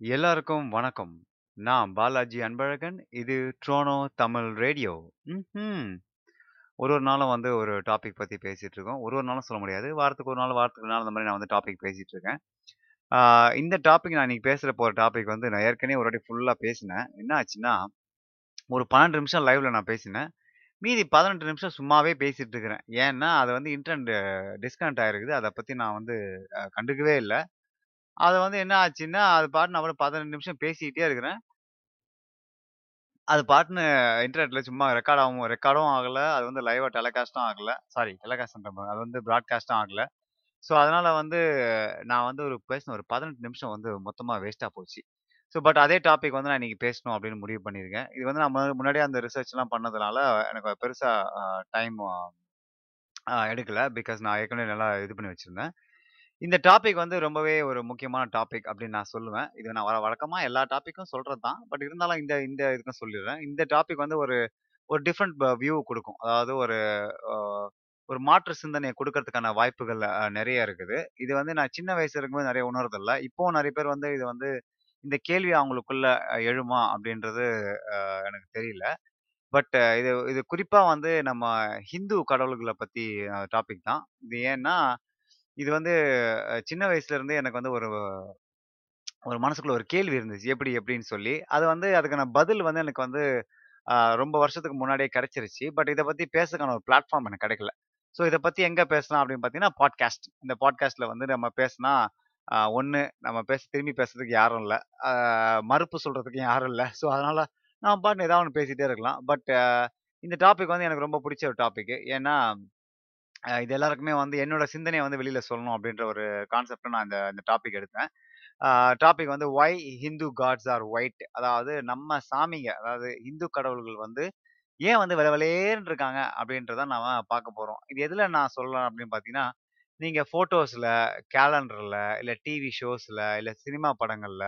எல்லாருக்கும் வணக்கம். நான் பாலாஜி அன்பழகன். இது ட்ரோனோ தமிழ் ரேடியோ. ம் ஒரு ஒரு நாளும் வந்து ஒரு டாபிக் பற்றி பேசிகிட்டு இருக்கோம். ஒரு ஒரு நாளும் சொல்ல முடியாது. வாரத்துக்கு ஒரு நாள், வாரத்துக்கு நாள் அந்த மாதிரி நான் வந்து டாபிக் பேசிகிட்டு இருக்கேன். இந்த டாபிக் நான் இன்றைக்கி பேசுகிற போகிற டாபிக் வந்து நான் ஏற்கனவே ஒரு வாட்டி ஃபுல்லாக பேசினேன். என்ன ஆச்சுன்னா, ஒரு 12 நிமிஷம் லைவில் நான் பேசினேன். மீதி 18 நிமிஷம் சும்மாவே பேசிகிட்டு இருக்கிறேன். ஏன்னா, அது வந்து இன்டர்நெட் டிஸ்கனெக்ட் ஆகிருக்குது அதை பற்றி நான் வந்து கண்டுக்கவே இல்லை அது வந்து என்ன ஆச்சுன்னா, அது பாட்டுன்னு நான் ஒரு 18 நிமிஷம் பேசிக்கிட்டே இருக்கிறேன். அது பாட்டுன்னு இன்டர்நெட்ல சும்மா ரெக்கார்ட் ஆகும் ரெக்கார்டும் ஆகல. அது வந்து லைவா டெலிகாஸ்டும் ஆகல. சாரி டெலிகாஸ்ட்ன்ற அது வந்து பிராட்காஸ்டும் ஆகல. ஸோ, அதனால வந்து நான் வந்து ஒரு பேசின ஒரு 18 நிமிஷம் வந்து மொத்தமாக வேஸ்ட்டாக போச்சு. ஸோ, பட் அதே டாபிக் வந்து நான் இன்னைக்கு பேசணும் அப்படின்னு முடிவு பண்ணியிருக்கேன். இது வந்து நான் மு முன்னாடியே அந்த ரிசர்ச்லாம் பண்ணதுனால எனக்கு பெருசாக டைம் எடுக்கலை எடுக்கல. பிகாஸ் நான் ஏற்கனவே நல்லா இது பண்ணி வச்சுருந்தேன் இந்த டாபிக் வந்து ரொம்பவே ஒரு முக்கியமான டாபிக் அப்படின்னு நான் சொல்லுவேன். இது நான் வ வழக்கமா எல்லா டாபிக்கும் சொல்றது தான். பட் இருந்தாலும் இந்த இந்த இதுக்கும் சொல்லிடுறேன். இந்த டாபிக் வந்து ஒரு ஒரு டிஃபரண்ட் ப வியூ குடுக்கும். அதாவது ஒரு அ ஒரு மாற்று சிந்தனைய குடுக்கறதுக்கான வாய்ப்புகள் அ நெறைய இருக்குது. இது வந்து நான் சின்ன வயசுல இருக்கும்போது நெறைய உணர்றதில்ல. இப்பவும் நெறைய பேர் வந்து இது வந்து இந்த கேள்வி அவங்களுக்குள்ள எழுமா அப்படின்றது அ எனக்கு தெரியல. பட் இது இது குறிப்பா வந்து நம்ம ஹிந்து கடவுள்கள பத்தி டாபிக் தான். இது ஏன்னா, இது வந்து சின்ன வயசுலேருந்தே எனக்கு வந்து ஒரு ஒரு மனசுக்குள்ள ஒரு கேள்வி இருந்துச்சு. எப்படி எப்படின்னு சொல்லி. அது வந்து அதுக்கான பதில் வந்து எனக்கு வந்து ரொம்ப வருஷத்துக்கு முன்னாடியே கிடைச்சிருச்சு. பட் இதை பத்தி பேசுறதுக்கான ஒரு பிளாட்ஃபார்ம் எனக்கு கிடைக்கல. ஸோ இதை பத்தி எங்க பேசலாம் அப்படின்னு பார்த்தீங்கன்னா, பாட்காஸ்ட். இந்த பாட்காஸ்ட்ல வந்து நம்ம பேசினா ஒன்று நம்ம பேச திரும்பி பேசுறதுக்கு யாரும் இல்லை மறுப்பு சொல்றதுக்கு யாரும் இல்லை ஸோ அதனால நான் பாட்டு ஏதாவது ஒன்று பேசிட்டே இருக்கலாம். பட் இந்த டாபிக் வந்து எனக்கு ரொம்ப பிடிச்ச ஒரு டாபிக். ஏன்னா, இது எல்லாருக்குமே வந்து என்னோட சிந்தனைய வந்து வெளியில சொல்லணும் அப்படின்ற ஒரு கான்செப்டை நான் இந்த இந்த டாபிக் எடுத்தேன். டாபிக் வந்து why Hindu gods are white அதாவது நம்ம சாமிங்க அதாவது இந்து கடவுள்கள் வந்து ஏன் வந்து வெள்ள வெளேர்ன்னு இருக்காங்க அப்படின்றத நாம பார்க்க போறோம். இது எதுல நான் சொல்லலாம் அப்படின்னு பார்த்தீங்கன்னா, நீங்க ஃபோட்டோஸில் கேலண்டர்ல, இல்ல டிவி ஷோஸ்ல, இல்ல சினிமா படங்கள்ல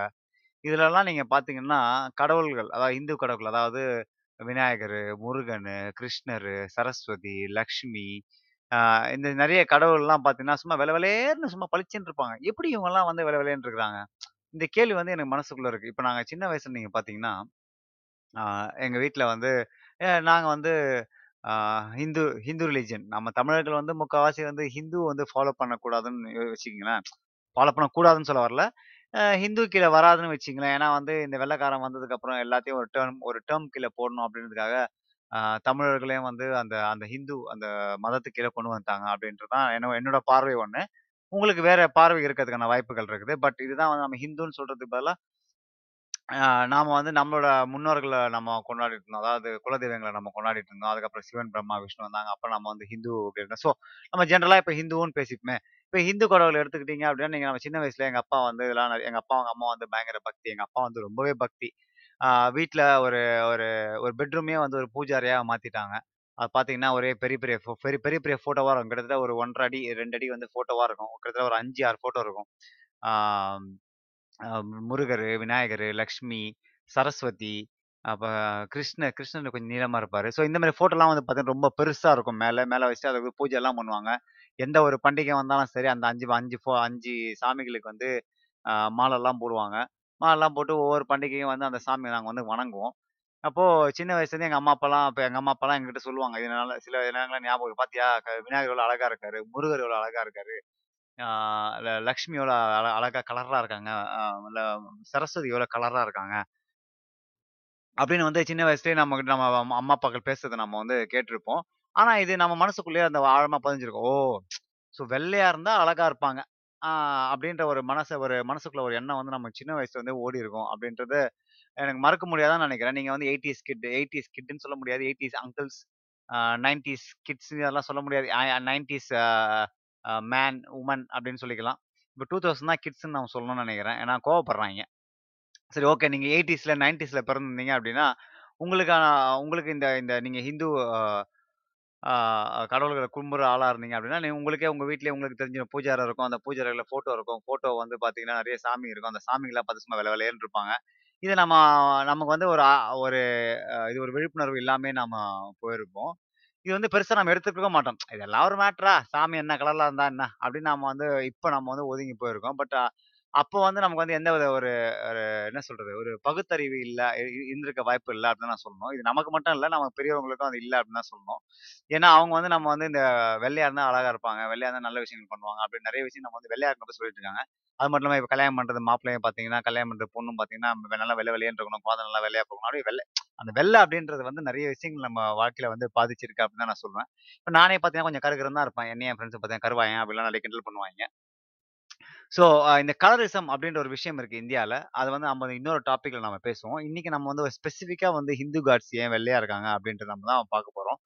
இதுலலாம் நீங்க பார்த்தீங்கன்னா, கடவுள்கள் அதாவது இந்து கடவுள் அதாவது விநாயகர் முருகன் கிருஷ்ணரு, சரஸ்வதி, லக்ஷ்மி இந்த நிறைய கடவுள்லாம் பார்த்தீங்கன்னா, சும்மா வில வெளேர்ன்னு சும்மா பளிச்சுன்னு இருப்பாங்க. எப்படி இவங்கெல்லாம் வந்து வெள்ள வெளேர்ன்னு இருக்கிறாங்க? இந்த கேள்வி வந்து எனக்கு மனசுக்குள்ள இருக்கு. இப்போ நாங்கள் சின்ன வயசுல நீங்கள் பார்த்தீங்கன்னா, எங்கள் வீட்டில் வந்து நாங்கள் வந்து ஹிந்து ஹிந்து ரிலீஜன் நம்ம தமிழர்கள் வந்து முக்கால்வாசி வந்து ஹிந்து வந்து ஃபாலோ பண்ணக்கூடாதுன்னு வச்சுக்கிங்களேன் ஃபாலோ பண்ணக்கூடாதுன்னு சொல்ல வரல. ஹிந்து கீழே வராதுன்னு வச்சுக்கங்களேன். ஏன்னா வந்து இந்த வெள்ளைக்காரன் வந்ததுக்கப்புறம் எல்லாத்தையும் ஒரு டேர்ம் ஒரு டேர்ம் கீழே போடணும் அப்படின்றதுக்காக, தமிழர்களையும் வந்து அந்த அந்த ஹிந்து அந்த மதத்துக்கு கீழே கொண்டு வந்துட்டாங்க அப்படின்றது தான் என்னோட பார்வை ஒன்று உங்களுக்கு வேற பார்வை இருக்கிறதுக்கான வாய்ப்புகள் இருக்குது. பட் இதுதான் வந்து நம்ம ஹிந்துன்னு சொல்றதுக்கு பதிலாக நாம் வந்து நம்மளோட முன்னோர்களை நம்ம கொண்டாடிட்டு இருந்தோம். அதாவது குலதெய்வங்களை நம்ம கொண்டாடிட்டு இருந்தோம். அதுக்கப்புறம் சிவன், பிரம்மா, விஷ்ணு வந்தாங்க. அப்புறம் நம்ம வந்து ஹிந்து அப்படின்னு ஸோ நம்ம ஜென்ரலாக இப்போ ஹிந்துன்னு பேசிப்போமே. இப்போ ஹிந்து கடவுளை எடுத்துக்கிட்டீங்க அப்படின்னா, நீங்கள் நம்ம சின்ன வயசுல எங்கள் அப்பா வந்து இதெல்லாம் எங்கள் அப்பா, அவங்க அம்மா வந்து பயங்கர பக்தி. எங்கள் அப்பா வந்து ரொம்பவே பக்தி. வீட்டில் ஒரு ஒரு ஒரு பெட்ரூமே வந்து ஒரு பூஜை மாற்றிட்டாங்க மாத்திட்டாங்க. அது பார்த்தீங்கன்னா, ஒரே பெரிய பெரிய ஃபோ பெரிய பெரிய பெரிய ஃபோட்டோவாக இருக்கும். கிட்டத்தட்ட ஒரு 1 1/2 அடி, ரெண்டு அடி வந்து ஃபோட்டோவாக இருக்கும். கிட்டத்தட்ட ஒரு 5, 6 ஃபோட்டோ இருக்கும். முருகர் விநாயகர் லக்ஷ்மி, சரஸ்வதி, அப்போ கிருஷ்ண கிருஷ்ணன் கொஞ்சம் நீளமாக இருப்பார் ஸோ இந்த மாதிரி ஃபோட்டோலாம் வந்து பார்த்தீங்கன்னா, ரொம்ப பெருசாக இருக்கும் மேலே மேலே வச்சுட்டு அதுக்கு பூஜைலாம் பண்ணுவாங்க. எந்த ஒரு பண்டிகை வந்தாலும் சரி, அந்த 5 5 ஃபோ அஞ்சு சாமிகளுக்கு வந்து மாலைலாம் போடுவாங்க. மாலைலாம் போட்டு ஒவ்வொரு பண்டிகையும் வந்து அந்த சாமியை நாங்கள் வந்து வணங்குவோம். அப்போது சின்ன வயசுலேருந்து எங்கள் அம்மா, அப்பாலாம் இப்போ எங்கள் அம்மா, அப்பாலாம் எங்ககிட்ட சொல்லுவாங்க. இதனால சில நேரங்கள்ல ஞாபகம் பார்த்தியா விநாயகர் எவ்வளோ அழகாக இருக்காரு. முருகர் எவ்வளோ அழகா இருக்காரு. லக்ஷ்மி எவ்வளோ அழ அழகாக கலராக இருக்காங்க. இல்லை சரஸ்வதி எவ்வளோ கலராக இருக்காங்க." அப்படின்னு வந்து சின்ன வயசுலயே நம்மகிட்ட நம்ம அம்மா அப்பாக்கள் பேசுறது நம்ம வந்து கேட்டிருப்போம் ஆனால் இது நம்ம மனசுக்குள்ளேயே அந்த ஆழமாக பதிஞ்சிருக்கோம் ஓ! ஸோ வெள்ளையாக இருந்தால் அழகாக இருப்பாங்க. அப்படின்ற ஒரு மனசை ஒரு மனசுக்குள்ள ஒரு எண்ணம் வந்து நம்ம சின்ன வயசுல ஓடி இருக்கும் அப்படின்றது எனக்கு மறக்க முடியாதுன்னு நினைக்கிறேன் நீங்க வந்து 80ஸ் கிட் எயிட்டிஸ் கிட்னு சொல்ல முடியாது. 80ஸ் அங்கிள்ஸ், நைன்டிஸ் கிட்ஸ் அதெல்லாம் சொல்ல முடியாது. நைன்டிஸ் மேன், உமன் அப்படின்னு சொல்லிக்கலாம். இப்போ டூ தௌசண்ட் தான் கிட்ஸ்ன்னு நான் சொல்லணும்னு நினைக்கிறேன் ஏன்னா கோவப்படுறாங்க சரி ஓகே. நீங்கள் எயிட்டிஸில் நைன்டிஸில் பிறந்திருந்தீங்க அப்படின்னா, உங்களுக்கான உங்களுக்கு இந்த இந்த நீங்கள் ஹிந்து கடவுள்களை கும்புற ஆளாக இருந்தீங்க அப்படின்னா, நீ உங்களுக்கே உங்க வீட்லயே உங்களுக்கு தெரிஞ்ச பூஜை அறை இருக்கும். அந்த பூஜை ஃபோட்டோ இருக்கும். ஃபோட்டோ வந்து பார்த்தீங்கன்னா, நிறைய சாமி இருக்கும். அந்த சாமிங்கெல்லாம் பார்த்து சும்மா வில வெளேர்ன்னு இருப்பாங்க. இது நம்ம நமக்கு வந்து ஒரு ஒரு இது ஒரு விழிப்புணர்வு இல்லாமே நம்ம போயிருப்போம். இது வந்து பெருசா நம்ம எடுத்துக்க மாட்டோம். இதெல்லாம் ஒரு மேட்ரா சாமி என்ன கலர்ல இருந்தா என்ன? அப்படின்னு நம்ம வந்து இப்போ நம்ம வந்து ஒதுங்கி போயிருக்கோம். பட் அப்போ வந்து நமக்கு வந்து எந்த வித ஒரு ஒரு என்ன சொல்றது? ஒரு பகுத்தறிவு இல்ல இ இருந்திருக்க வாய்ப்பு இல்ல அப்படின்னு தான் சொல்லணும். இது நமக்கு மட்டும் இல்ல, நம்ம பெரியவங்களுக்கும் அது இல்ல அப்படின்னு தான் சொல்லணும். ஏன்னா, அவங்க வந்து நம்ம வந்து இந்த வெள்ளையா இருந்தா அழகா இருப்பாங்க. வெள்ளையா இருந்தா நல்ல விஷயங்கள் பண்ணுவாங்க. அப்படின்னு நெறைய விஷயம் நம்ம வந்து வெள்ளையா இருக்கிறப்ப சொல்லிட்டு இருக்காங்க. அது மட்டும் இல்லாம இப்ப கல்யாணம் பண்றது மாப்பிள்ளையும் பார்த்தீங்கன்னா, கல்யாணம் பண்ற பொண்ணும் பார்த்தீங்கன்னா, நல்லா வெள்ள வெள்ளேன்னு இருக்கணும். குழந்தை நல்லா வெள்ளையா போகணும். அப்படியே வெள்ளை அந்த வெள்ளை அப்படின்றது வந்து நெறைய விஷயங்கள் நம்ம வாழ்க்கையில வந்து பாதிச்சிருக்கு அப்படின்னு தான் நான் சொல்லுவேன். இப்ப நானே பார்த்தீங்கன்னா, கொஞ்சம் கருகருன்னு தான் இருப்பேன். என்னையும் என் ஃப்ரெண்ட்ஸ பார்த்தீங்கன்னா கருவாயன் அப்படிலாம் நெறைய கிண்டல் பண்ணுவாய்ங்க. ஸோ இந்த கலரிசம் அப்படின்ற ஒரு விஷயம் இருக்கு இந்தியாவில் அது வந்து நம்ம இன்னொரு டாப்பிக்கில் நம்ம பேசுவோம். இன்னைக்கு நம்ம வந்து ஒரு ஸ்பெசிஃபிக்காக வந்து ஹிந்து காட்ஸ் ஏன் வெள்ளையா இருக்காங்க அப்படின்றது நம்ம தான் பார்க்க போகிறோம்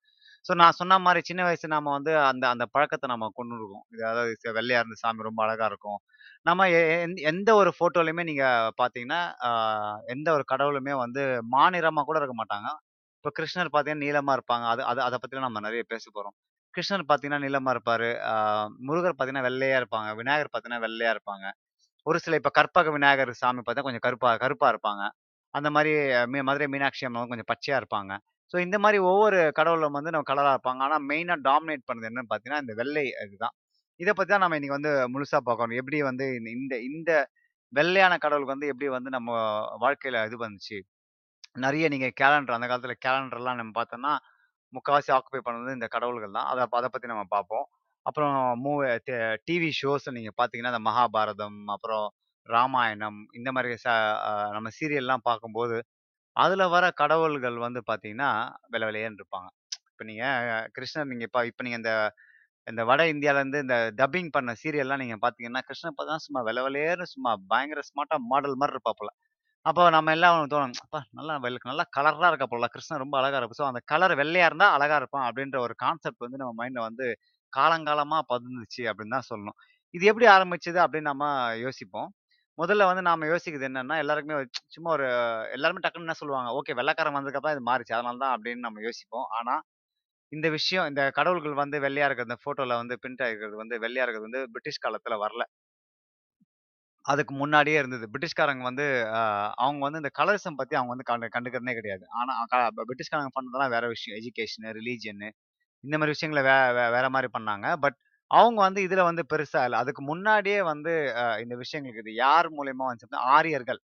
ஸோ நான் சொன்ன மாதிரி சின்ன வயசு நம்ம வந்து அந்த அந்த பழக்கத்தை நம்ம கொண்டு இருக்கோம். அதாவது வெள்ளையா இருந்து சாமி ரொம்ப அழகா இருக்கும். நம்ம எ எந் எந்த ஒரு ஃபோட்டோலையுமே நீங்க பார்த்தீங்கன்னா, எந்த ஒரு கடவுளுமே வந்து மாநிறமா கூட இருக்க மாட்டாங்க. இப்போ கிருஷ்ணர் பார்த்தீங்கன்னா நீளமா இருப்பாங்க. அது அதை அதை பற்றிலாம் நம்ம நிறைய பேச போறோம். கிருஷ்ணர் பார்த்தீங்கன்னா நீளமா இருப்பாரு. முருகர் பார்த்தீங்கன்னா வெள்ளையா இருப்பாங்க. விநாயகர் பார்த்தீங்கன்னா வெள்ளையா இருப்பாங்க. ஒரு சில இப்போ கற்பக விநாயகர் சாமி பார்த்தா கொஞ்சம் கருப்பா கருப்பா இருப்பாங்க. அந்த மாதிரி மீ மதுரை மீனாட்சி அம்மன் கொஞ்சம் பச்சையா இருப்பாங்க. ஸோ இந்த மாதிரி ஒவ்வொரு கடவுளும் வந்து நம்ம கலராக இருப்பாங்க. ஆனால் மெயினாக டாமினேட் பண்ணது என்னன்னு பார்த்தீங்கன்னா, இந்த வெள்ளை இதுதான். இதை பற்றி தான் நம்ம இன்னைக்கு வந்து முழுசாக பார்க்கணும். எப்படி வந்து இந்த இந்த இந்த வெள்ளையான கடவுளுக்கு வந்து எப்படி வந்து நம்ம வாழ்க்கையில் இது வந்துச்சு. நிறைய நீங்கள் கேலண்டர் அந்த காலத்தில் கேலண்டர்லாம் நம்ம பார்த்தோம்னா, முக்காவாசி ஆக்குபை பண்ணது இந்த கடவுள்கள் தான். அதை அதை பற்றி நம்ம பார்ப்போம். அப்புறம் மூவி டிவி ஷோஸ் நீங்கள் பார்த்தீங்கன்னா, இந்த மகாபாரதம், அப்புறம் ராமாயணம் இந்த மாதிரி ச நம்ம சீரியல்லாம் பார்க்கும்போது, அதில் வர கடவுள்கள் வந்து பார்த்தீங்கன்னா, வில விலையன்னு இருப்பாங்க. இப்போ நீங்கள் கிருஷ்ணர் நீங்கள் இப்போ இப்போ நீங்கள் இந்த இந்த வட இந்தியாவிலேருந்து இந்த டப்பிங் பண்ண சீரியல்லாம் நீங்கள் பார்த்தீங்கன்னா, கிருஷ்ணர் தான் சும்மா வில விலையேறு சும்மா பயங்கர ஸ்மார்ட்டாக மாடல் மாதிரி இருப்பாப்புல. அப்போ நம்ம எல்லாம் தோணும். அப்பா நல்லா வெள் நல்லா கலராக இருக்க போல. கிருஷ்ணன் ரொம்ப அழகா இருப்பார். ஸோ அந்த கலர் வெள்ளையா இருந்தா அழகா இருப்பான் அப்படின்ற ஒரு கான்செப்ட் வந்து நம்ம மைண்ட்ல வந்து காலங்காலமா பதிந்துச்சு அப்படின்னு தான் சொல்லணும். இது எப்படி ஆரம்பிச்சது அப்படின்னு நம்ம யோசிப்போம். முதல்ல வந்து நாம யோசிக்கிறது என்னன்னா, எல்லாருக்குமே ஒரு சும்மா ஒரு எல்லாருமே டக்குன்னு என்ன சொல்லுவாங்க, ஓகே வெள்ளைக்காரன் வந்ததுக்கப்புறம் இது மாறிச்சு. அதனால தான் அப்படின்னு நம்ம யோசிப்போம். ஆனா, இந்த விஷயம் இந்த கடவுள்கள் வந்து வெள்ளையா இருக்கிற இந்த ஃபோட்டோவில் வந்து பிரிண்ட் ஆகிருக்கிறது வந்து வெள்ளையா இருக்கிறது வந்து பிரிட்டிஷ் காலத்துல வரல. அதுக்கு முன்னாடியே இருந்தது. பிரிட்டிஷ்காரங்க வந்து அ அவங்க வந்து இந்த கலரிசம் பத்தி அவங்க வந்து கண்டு கண்டுக்கிறதே கிடையாது. ஆனா க பிரிட்டிஷ்காரங்க பண்ணதெல்லாம் வேற விஷயம். எஜுகேஷனு, ரிலிஜியனு இந்த மாதிரி விஷயங்கள வே வே வேற மாதிரி பண்ணாங்க. பட் அவங்க வந்து இதுல வந்து பெருசா இல்ல. அதுக்கு முன்னாடியே வந்து அ இந்த விஷயங்களுக்கு இது யார் மூலியமா வந்து ஆரியர்கள்.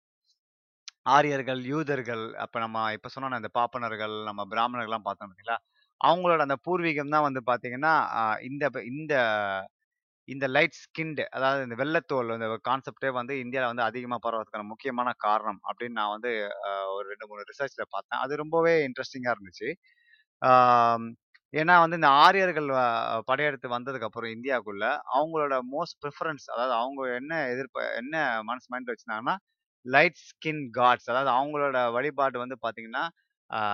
ஆரியர்கள், யூதர்கள், அப்ப நம்ம இப்ப சொன்னோம்ல இந்த பாப்பனர்கள், நம்ம பிராமணர்கள்லாம் பார்த்தோம் பார்த்தீங்களா? அவங்களோட அந்த பூர்வீகம் தான் வந்து பார்த்தீங்கன்னா, அ இந்த இந்த இந்த லைட் ஸ்கின்டு அதாவது இந்த வெள்ளத்தோல் இந்த கான்செப்ட்டே வந்து இந்தியாவில் வந்து அதிகமாக பரவதுக்கான முக்கியமான காரணம் அப்படின்னு நான் வந்து ஒரு 2, 3 ரிசர்ச்ல பார்த்தேன். அது ரொம்பவே இன்ட்ரெஸ்டிங்காக இருந்துச்சு. ஏன்னா வந்து இந்த ஆரியர்கள் படையெடுத்து வந்ததுக்கப்புறம் இந்தியாவுக்குள்ள அவங்களோட மோஸ்ட் ப்ரிஃபரன்ஸ் அதாவது அவங்க என்ன எதிர்ப்ப என்ன மனசு மைண்ட் வச்சிருந்தாங்கன்னா, லைட் ஸ்கின் காட்ஸ் அதாவது அவங்களோட வழிபாடு வந்து பார்த்தீங்கன்னா,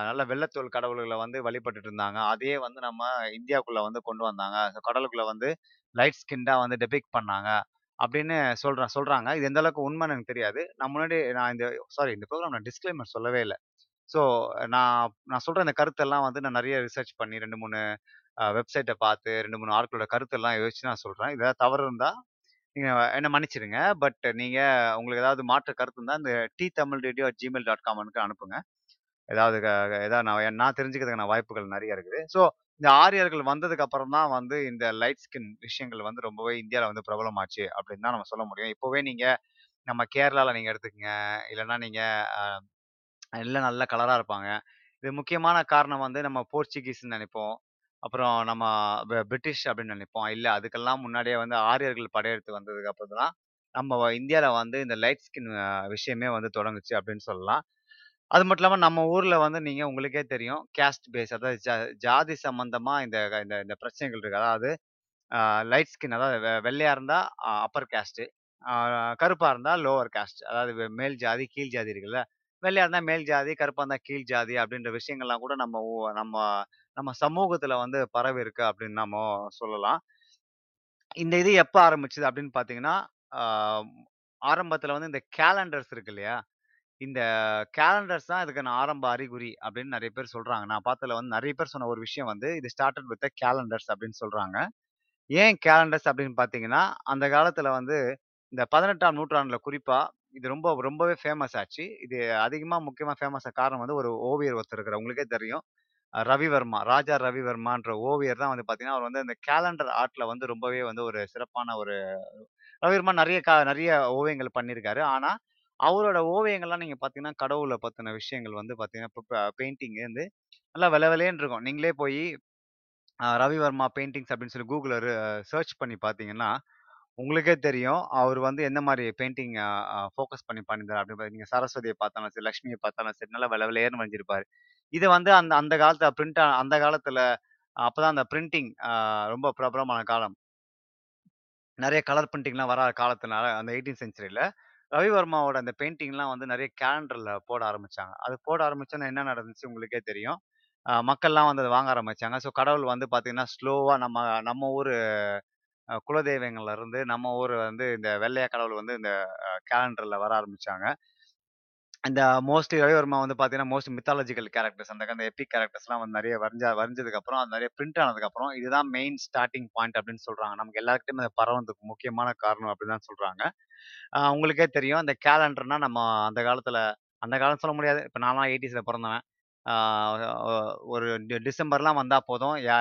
நல்ல வெள்ளத்தோல் கடவுள்களை வந்து வழிபட்டுட்டு இருந்தாங்க. அதையே வந்து நம்ம இந்தியாக்குள்ள வந்து கொண்டு வந்தாங்க. கடவுளுக்குள்ளே கடலுக்குள்ள வந்து லைட் ஸ்கின்டாக வந்து டெபிக் பண்ணாங்க. அப்படின்னு சொல்கிறேன் சொல்கிறாங்க இது எந்த அளவுக்கு உண்மைன்னு எனக்கு தெரியாது. நான் முன்னாடி நான் இந்த சாரி இந்த ப்ரோக்ராம் நான் டிஸ்க்ளைமர் சொல்லவே இல்லை ஸோ நான் நான் சொல்கிற இந்த கருத்தெல்லாம் வந்து நான் நிறைய ரிசர்ச் பண்ணி ரெண்டு மூணு வெப்சைட்டை பார்த்து 2, 3 ஆட்களோட கருத்தெல்லாம் யோசிச்சு நான் சொல்கிறேன் இதுல தவறு இருந்தால் நீங்கள் என்ன மன்னிச்சிடுங்க. பட் நீங்கள் உங்களுக்கு ஏதாவது மாற்று கருத்து இருந்தால் இந்த the Tamil radio Gmail dot காம்னுக்கு அனுப்புங்க. ஏதாவது ஏதாவது நான் நான் தெரிஞ்சுக்கிறதுக்கான வாய்ப்புகள் நிறைய இருக்குது. ஸோ இந்த ஆரியர்கள் வந்ததுக்கு அப்புறம் தான் வந்து இந்த லைட் ஸ்கின் விஷயங்கள் வந்து ரொம்பவே இந்தியால வந்து பிரபலமாச்சு அப்படின்னு தான் நம்ம சொல்ல முடியும். இப்பவே நீங்க நம்ம கேரளால நீங்க எடுத்துக்கங்க. இல்லன்னா நீங்க அ எல்லாம் நல்ல கலரா இருப்பாங்க. இது முக்கியமான காரணம் வந்து நம்ம போர்ச்சுகீஸ்ன்னு நெனைப்போம். அப்புறம் நம்ம ப பிரிட்டிஷ் அப்படின்னு நெனைப்போம். இல்ல அதுக்கெல்லாம் முன்னாடியே வந்து ஆரியர்கள் படையெடுத்து வந்ததுக்கு அப்புறம் தான், நம்ம இந்தியால வந்து இந்த லைட் ஸ்கின் அ விஷயமே வந்து தொடங்குச்சு அப்படின்னு சொல்லலாம். அது மட்டும் இல்லாம நம்ம ஊர்ல வந்து நீங்க உங்களுக்கே தெரியும். கேஸ்ட் பேஸ் அதாவது ஜா ஜாதி சம்மந்தமாக இந்த இந்த இந்த பிரச்சனைகள் இருக்கு. அதாவது அ லைட் ஸ்கின் அதாவது வெ வெள்ளையா இருந்தா அ அப்பர் கேஸ்ட்டு. அ கருப்பா இருந்தா லோவர் கேஸ்ட். அதாவது வெ மேல் ஜாதி, கீழ் ஜாதி இருக்குல்ல. வெள்ளையா இருந்தா மேல் ஜாதி, கருப்பா இருந்தா கீழ் ஜாதி அப்படின்ற விஷயங்கள்லாம் கூட நம்ம ஊ நம்ம நம்ம சமூகத்துல வந்து பரவி இருக்கு அப்படின்னு நம்ம சொல்லலாம். இந்த இது எப்ப ஆரம்பிச்சது அப்படின்னு பார்த்தீங்கன்னா, ஆரம்பத்தில் ஆரம்பத்துல வந்து இந்த கேலண்டர்ஸ் இருக்கு இல்லையா? இந்த கேலண்டர்ஸ் தான் இதுக்கான ஆரம்ப அறிகுறி அப்படின்னு நிறைய பேர் சொல்றாங்க. நான் பார்த்ததுல வந்து நிறைய பேர் சொன்ன ஒரு விஷயம் வந்து, இது ஸ்டார்டட் வித் கேலண்டர்ஸ் அப்படின்னு சொல்றாங்க. ஏன் கேலண்டர்ஸ் அப்படின்னு பார்த்தீங்கன்னா, அந்த காலத்துல வந்து இந்த 18ஆம் நூற்றாண்டுல குறிப்பா, இது ரொம்ப ரொம்பவே ஃபேமஸ் ஆச்சு. இது அதிகமாக முக்கியமாக ஃபேமஸ் காரணம் வந்து ஒரு ஓவியர் ஒருத்தர் இருக்கிற உங்களுக்கே தெரியும். ரவிவர்மா, ராஜா ரவிவர்மான்ற ஓவியர் தான் வந்து பார்த்தீங்கன்னா, அவர் வந்து இந்த கேலண்டர் ஆர்ட்ல வந்து ரொம்பவே வந்து ஒரு சிறப்பான ஒரு ரவிவர்மா நிறைய கா நிறைய ஓவியங்கள் பண்ணியிருக்காரு. ஆனால் அவரோட ஓவியங்கள்லாம் நீங்க பார்த்தீங்கன்னா, கடவுள பத்தின விஷயங்கள் வந்து பார்த்தீங்கன்னா, இப்ப ப பெயிண்டிங் வந்து நல்லா வெள்ள வெளேன்னு இருக்கும். நீங்களே போயி அ ரவிவர்மா பெயிண்டிங்ஸ் அப்படின்னு சொல்லி கூகுளில் ரு சர்ச் பண்ணி பார்த்தீங்கன்னா, உங்களுக்கே தெரியும். அவரு வந்து எந்த மாரி பெயிண்டிங் அ அ ஃபோக்கஸ் பண்ணி பண்ணியிருந்தாரு அப்படின்னு நீங்கள் நீங்க சரஸ்வதிய பார்த்தாலும் சரி, லட்சுமிய பார்த்தாலும் சரி, நல்லா வெள்ள வெளேர்ன்னு வரைஞ்சிருப்பாரு. இது வந்து அந்த அந்த காலத்துல பிரிண்ட் அந்த காலத்துல அப்பதான் அந்த பிரிண்டிங் அ ரொம்ப பிரபலமான காலம். நெறைய கலர் பிரிண்டிங்லாம் வர காலத்துனால, அந்த 18 செஞ்சுரில, ரவிவர்மாவோட அந்த பெயிண்டிங்லாம் வந்து நிறைய கேலண்டர்ல போட ஆரம்பிச்சாங்க. அது போட ஆரம்பிச்சோனே என்ன நடந்துச்சு உங்களுக்கே தெரியும். அ மக்கள்லாம் வந்து அத வாங்க ஆரம்பிச்சாங்க. ஸோ கடவுள் வந்து பார்த்தீங்கன்னா, ஸ்லோவா நம்ம நம்ம ஊரு அ குலதெய்வங்கள்ல இருந்து நம்ம ஊர் வந்து இந்த வெள்ளையா கடவுள் வந்து இந்த அ கேலண்டர்ல வர ஆரம்பிச்சாங்க. இந்த மோஸ்ட்லி ரவிவர்மா வந்து பார்த்தீங்கன்னா, மோஸ்ட் மித்தாலஜிக்கல் கேரக்டர்ஸ் அந்த அந்த எபிக் கேரக்டர்ஸ்லாம் வந்து நிறைய வரைஞ்சா வரைஞ்சதுக்கப்புறம், அது நிறைய பிரிண்ட் ஆனதுக்கப்புறம், இதுதான் மெயின் ஸ்டார்டிங் பாயிண்ட் அப்படின்னு சொல்றாங்க. நமக்கு எல்லார்கிட்டயுமே அது பரவதுக்கு முக்கியமான காரணம் அப்படின்னு தான் சொல்றாங்க. உங்களுக்கே தெரியும் அந்த கேலண்டர்னா நம்ம அந்த காலத்துல அந்த காலம் சொல்ல முடியாது. இப்போ நான்லாம் எயிட்டிஸில் பிறந்தவன் ஒரு டி டிசம்பர்லாம் வந்தால் போதும், யா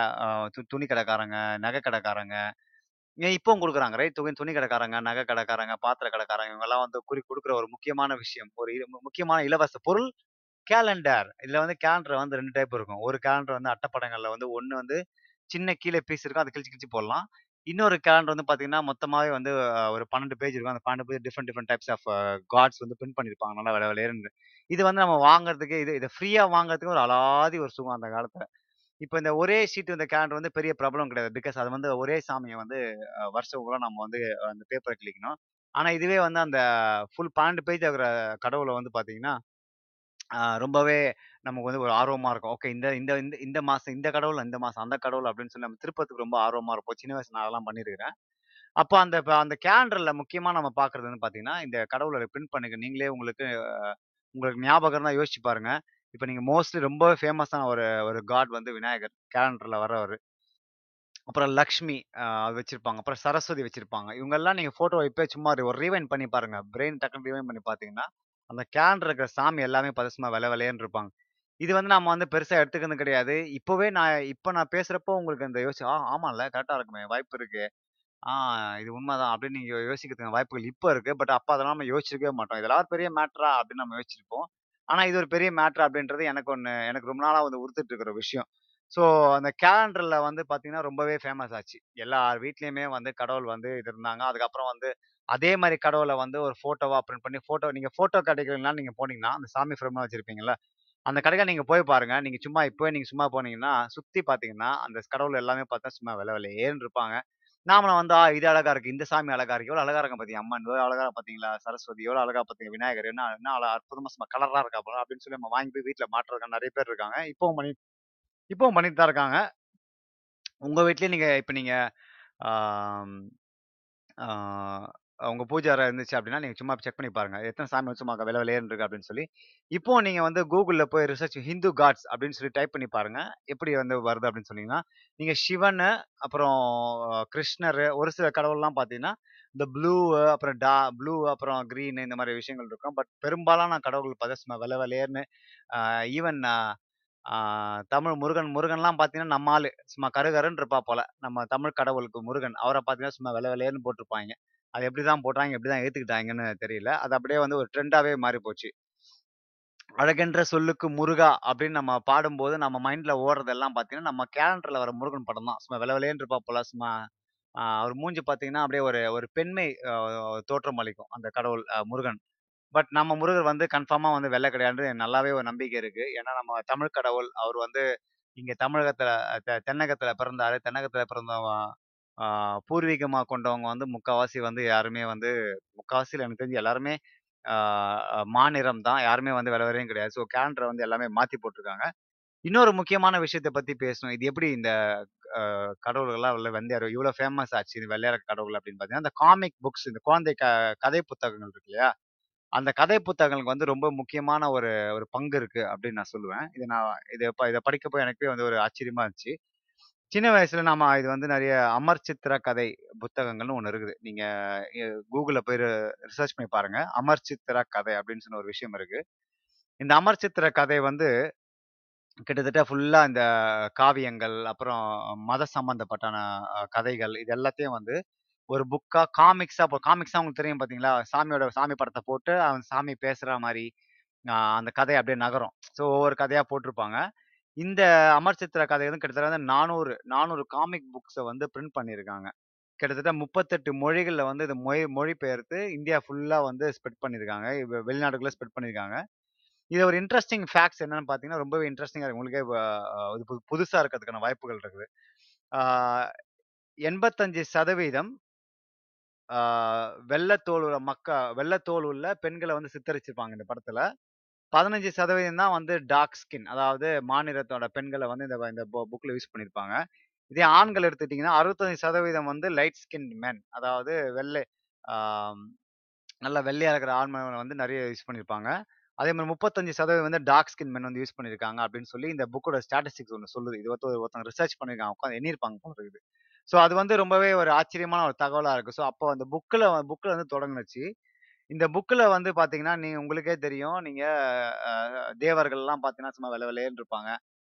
து துணி கடைக்காரங்க, நகை கடைக்காரங்க ஏன் இப்பவும் குடுக்குறாங்க ரைட். துணி துணி கடைக்காரங்க, நகை கடைக்காரங்க, பாத்திர கடைக்காரங்க இவங்கலாம் வந்து குறி குடுக்குற ஒரு முக்கியமான விஷயம். ஒரு இ முக்கியமான இலவச பொருள் கேலண்டர். இதுல வந்து கேலண்டர் வந்து 2 டைப் இருக்கும். ஒரு கேலண்டர் வந்து அட்டப்படங்கள்ல வந்து ஒண்ணு வந்து சின்ன கீழே பீஸ் இருக்கும். அத கிழிச்சு கிழிச்சு போடலாம். இன்னொரு கேலண்டர் வந்து பார்த்தீங்கன்னா, மொத்தமாவே வந்து அ ஒரு 12 பேஜ் இருக்கும். அந்த 12 page different different types of gods வந்து பிரிண்ட் பண்ணியிருப்பாங்க. நல்லா வெள வெளேர்ன்னு. இது வந்து நம்ம வாங்குறதுக்கு இது இத ஃப்ரீயா வாங்குறதுக்கு ஒரு அலாதி ஒரு சுகம் அந்த காலத்துல. இப்ப இந்த ஒரே ஷீட் இந்த கேலண்டர் வந்து பெரிய பிரபலம் கிடையாது. பிகாஸ் அது வந்து ஒரே சாமியை வந்து வருஷம் கூட நம்ம வந்து அந்த பேப்பரை கிழிக்கணும். ஆனா இதுவே வந்து அந்த ஃபுல் 12 பேஜ் ஆகிற கடவுள வந்து பார்த்தீங்கன்னா, ரொம்பவே நமக்கு வந்து ஒரு ஆர்வமா இருக்கும். ஓகே இந்த இந்த இந்த இந்த மாசம் இந்த கடவுள், இந்த மாசம் அந்த கடவுள் அப்படின்னு சொல்லி நம்ம திருப்பத்துக்கு ரொம்ப ஆர்வமா இருப்போம். சின்ன வயசு நான் அதெல்லாம் பண்ணியிருக்கிறேன். அப்ப அந்த அந்த கேலண்டரில் முக்கியமா நம்ம பார்க்கிறது வந்து பார்த்தீங்கன்னா, இந்த கடவுளை பிரிண்ட் பண்ணுங்க. நீங்களே உங்களுக்கு உங்களுக்கு ஞாபகம் தான் யோசிச்சு பாருங்க. இப்போ நீங்கள் மோஸ்ட்லி ரொம்ப ஃபேமஸான ஒரு ஒரு காட் வந்து விநாயகர். கேலண்டரில் வர்றவர் அப்புறம் லக்ஷ்மி அது வச்சிருப்பாங்க. அப்புறம் சரஸ்வதி வச்சிருப்பாங்க. இவங்கெல்லாம் நீங்கள் ஃபோட்டோ இப்போ சும்மா ஒரு ரீவைன் பண்ணி பாருங்க. பிரெயின் டக்குனு ரீவைன் பண்ணி பார்த்தீங்கன்னா, அந்த கேலண்டர் இருக்கிற சாமி எல்லாமே பதசமாக விலை விலையன்னு இருப்பாங்க. இது வந்து நம்ம வந்து பெருசாக எடுத்துக்கிறது கிடையாது. இப்போவே நான் இப்போ நான் பேசுகிறப்போ உங்களுக்கு அந்த யோசிச்சு, ஆ ஆமாம்ல கரெக்டாக இருக்குமே! வாய்ப்பு இருக்கு. ஆ இது உண்மைதான் அப்படின்னு நீங்கள் யோசிக்கிறதுக்கு வாய்ப்புகள் இப்போ இருக்குது பட் அப்போ அதெல்லாம் நம்ம யோசிச்சிருக்கவே மாட்டோம். இதெல்லாம் பெரிய மேட்டரா அப்படின்னு நம்ம யோசிச்சிருப்போம். ஆனா இது ஒரு பெரிய மேட்ரு அப்படின்றது எனக்கு ஒண்ணு எனக்கு ரொம்ப நாளா வந்து உறுத்துட்டு இருக்கிற விஷயம். ஸோ அந்த கேலண்டர்ல வந்து பார்த்தீங்கன்னா, ரொம்பவே ஃபேமஸ் ஆச்சு. எல்லார் வீட்லயுமே வந்து கடவுள் வந்து இது இருந்தாங்க. அதுக்கப்புறம் வந்து அதே மாரி கடவுள வந்து ஒரு ஃபோட்டோவா பிரிண்ட் பண்ணி ஃபோட்டோ நீங்க ஃபோட்டோ கடைகள்லாம் நீங்க போனீங்கன்னா, அந்த சாமி ஃப்ரேம்லாம் வச்சிருப்பீங்கல்ல. அந்த கடைக்கு நீங்க போய் பாருங்க. நீங்க சும்மா இப்பவே நீங்க சும்மா போனீங்கன்னா, சுத்தி பார்த்தீங்கன்னா, அந்த கடவுள் எல்லாமே பார்த்தா சும்மா வெள்ள வெளேர்ன்னு இருப்பாங்க. நாமளும் வந்து, ஆ இது அழகா இருக்கு. இந்த சாமி அழகா இருக்கு. எவ்வளோ அழகா இருக்கான் பாத்தீங்க அம்மன். எவ்வளவு அழகா பாத்தீங்களா? சரஸ்வதி எவ்வளோ அழகா பாத்தீங்க விநாயகர். என்ன என்ன அற்புதமா சும்மா கலரா இருக்கா போல அப்படின்னு சொல்லி நம்ம வாங்கி போய் வீட்டுல மாட்டுறதுக்கு நிறைய பேர் இருக்காங்க. இப்பவும் பண்ணி இப்பவும் பண்ணிட்டு தான் இருக்காங்க. உங்க வீட்லயே நீங்க இப்ப நீங்க உங்க பூஜை அறை இருந்துச்சு அப்படின்னா, நீங்க சும்மா செக் பண்ணி பாருங்க. எத்தனை சாமி வந்து சும்மா வில வெளேர்ன்னு இருக்கு அப்படின்னு சொல்லி. இப்போ நீங்க வந்து கூகுளில் போய் ரிசர்ச் ஹிந்து காட்ஸ் அப்படின்னு சொல்லி டைப் பண்ணி பாருங்க. எப்படி வந்து வருது அப்படின்னு சொன்னீங்கன்னா, நீங்க சிவனு, அப்புறம் கிருஷ்ணரு, ஒரு சில கடவுள்லாம் பார்த்தீங்கன்னா, இந்த ப்ளூ அப்புறம் டா ப்ளூ அப்புறம் க்ரீன் இந்த மாதிரி விஷயங்கள் இருக்கும். பட் பெரும்பாலான கடவுள் பார்த்தா சும்மா வெள்ள ஈவன் தமிழ் முருகன் முருகன்லாம் பார்த்தீங்கன்னா, நம்ம ஆள் சும்மா கருகருன்னு இருப்பா போல நம்ம தமிழ் கடவுளுக்கு முருகன். அவரை பார்த்தீங்கன்னா, சும்மா வில வெளேர்ன்னு போட்டிருப்பாங்க அது எப்படிதான் போட்டாங்க, எப்படிதான் ஏற்றுக்கிட்டாங்கன்னு தெரியல. அது அப்படியே வந்து ஒரு ட்ரெண்டாகவே மாறி போச்சு. அழகென்ற சொல்லுக்கு முருகா அப்படின்னு நம்ம பாடும்போது, நம்ம மைண்டில் ஓடுறதெல்லாம் பார்த்தீங்கன்னா, நம்ம கேலண்டரில் வர முருகன் படம் தான். சும்மா வெள்ள வெளேர்ன்னு போல சும்மா அவர் மூஞ்சி பார்த்தீங்கன்னா, அப்படியே ஒரு ஒரு பெண்மை தோற்றம் அளிக்கும். அந்த கடவுள் முருகன். பட் நம்ம முருகர் வந்து கன்ஃபார்மாக வந்து வெள்ளை கிடையாது நல்லாவே ஒரு நம்பிக்கை இருக்குது ஏன்னா நம்ம தமிழ் கடவுள். அவர் வந்து இங்கே தமிழகத்தில் தெ தென்னகத்துல பிறந்தாரு. தென்னகத்தில் பிறந்தவ ஆ பூர்வீகமா கொண்டவங்க வந்து முக்காவாசி வந்து யாருமே வந்து முக்கால்வாசியில் எனக்கு தெரிஞ்சு எல்லாருமே ஆ மாநிறம் தான். யாருமே வந்து வெள்ள கிடையாது. ஸோ கேலண்டர வந்து எல்லாமே மாத்தி போட்டுருக்காங்க. இன்னொரு முக்கியமான விஷயத்த பத்தி பேசணும். இது எப்படி இந்த அ கடவுள்கள்லாம் உள்ள வந்து இவ்வளோ ஃபேமஸ் ஆச்சு. இது வெள்ளையர கடவுள் அப்படின்னு பார்த்தீங்கன்னா, அந்த காமிக் புக்ஸ் இந்த குழந்தை க கதை புத்தகங்கள் இருக்கு இல்லையா? அந்த கதை புத்தகங்களுக்கு வந்து ரொம்ப முக்கியமான ஒரு ஒரு பங்கு இருக்கு அப்படின்னு நான் சொல்லுவேன். இது நான் இத ப இத படிக்கப்போ எனக்கே வந்து ஒரு ஆச்சரியமா இருந்துச்சு. சின்ன வயசுல நாம இது வந்து நிறைய அமர் சித்திர கதை புத்தகங்கள்னு ஒன்று இருக்குது. நீங்க கூகுளில் போய் ரிசர்ச் பண்ணி பாருங்க. அமர் கதை அப்படின்னு சொன்ன ஒரு விஷயம் இருக்கு. இந்த அமர் கதை வந்து கிட்டத்தட்ட ஃபுல்லா இந்த காவியங்கள், அப்புறம் மத சம்பந்தப்பட்டான கதைகள் இது எல்லாத்தையும் வந்து ஒரு புக்கா காமிக்ஸா இப்போ காமிக்ஸா உங்களுக்கு தெரியும் பாத்தீங்களா சாமியோட சாமி படத்தை போட்டு, அவன் சாமி பேசுற மாதிரி அந்த கதை அப்படியே நகரும். ஸோ ஒவ்வொரு கதையா போட்டிருப்பாங்க. இந்த அமர் சித்ரா கதை வந்து கிட்டத்தட்ட வந்து 400 400 காமிக் புக்ஸை வந்து பிரிண்ட் பண்ணியிருக்காங்க. கிட்டத்தட்ட முப்பத்தெட்டு மொழிகளில் வந்து இது மொழி மொழிபெயர்த்து இந்தியா ஃபுல்லாக வந்து ஸ்ப்ரெட் பண்ணியிருக்காங்க. வெ ஸ்ப்ரெட் பண்ணியிருக்காங்க. இது ஒரு இன்ட்ரெஸ்டிங் ஃபேக்ட்ஸ் என்னன்னு பார்த்தீங்கன்னா, ரொம்பவே இன்ட்ரெஸ்டிங்காக இருக்கு. உங்களுக்கே இது புதுசாக இருக்கிறதுக்கான வாய்ப்புகள் இருக்குது. ஆ 85% ஆ வெள்ள உள்ள மக்கா உள்ள வந்து சித்தரிச்சிருப்பாங்க இந்த படத்தில் 15% தான் வந்து டார்க் ஸ்கின் அதாவது மாநிலத்தோட பெண்களை வந்து இந்த இந்த புக்கில் யூஸ் பண்ணியிருப்பாங்க. இதே ஆண்கள் எடுத்துக்கிட்டிங்கன்னா அறுபத்தஞ்சு சதவீதம் வந்து லைட் ஸ்கின் மென் அதாவது வெள்ளை நல்லா வெள்ளையாக இருக்கிற ஆண்மனை வந்து நிறைய யூஸ் பண்ணியிருப்பாங்க. அதே மாதிரி முப்பத்தஞ்சு சதவீதம் வந்து டார்க் ஸ்கின் மென் வந்து யூஸ் பண்ணியிருக்காங்க அப்படின்னு சொல்லி இந்த புக்கோட ஸ்டாட்டிஸ்டிக்ஸ் ஒன்று சொல்லுது. இது வந்து ஒருத்தவங்க ரிசர்ச் பண்ணியிருக்காங்க. உட்காந்து எண்ணியிருப்பாங்க போல இருக்குது. ஸோ அது வந்து ரொம்பவே ஒரு ஆச்சரியமான ஒரு தகவலாக இருக்குது ஸோ அப்போ அந்த புக்கில் புக்கில் வந்து தொடங்குனுச்சு. இந்த புக்ல வந்து பார்த்தீங்கன்னா, நீ உங்களுக்கே தெரியும். நீங்க அ தேவர்கள்லாம் பார்த்தீங்கன்னா, சும்மா வெள்ள வெளேர்ன்னு இருப்பாங்க.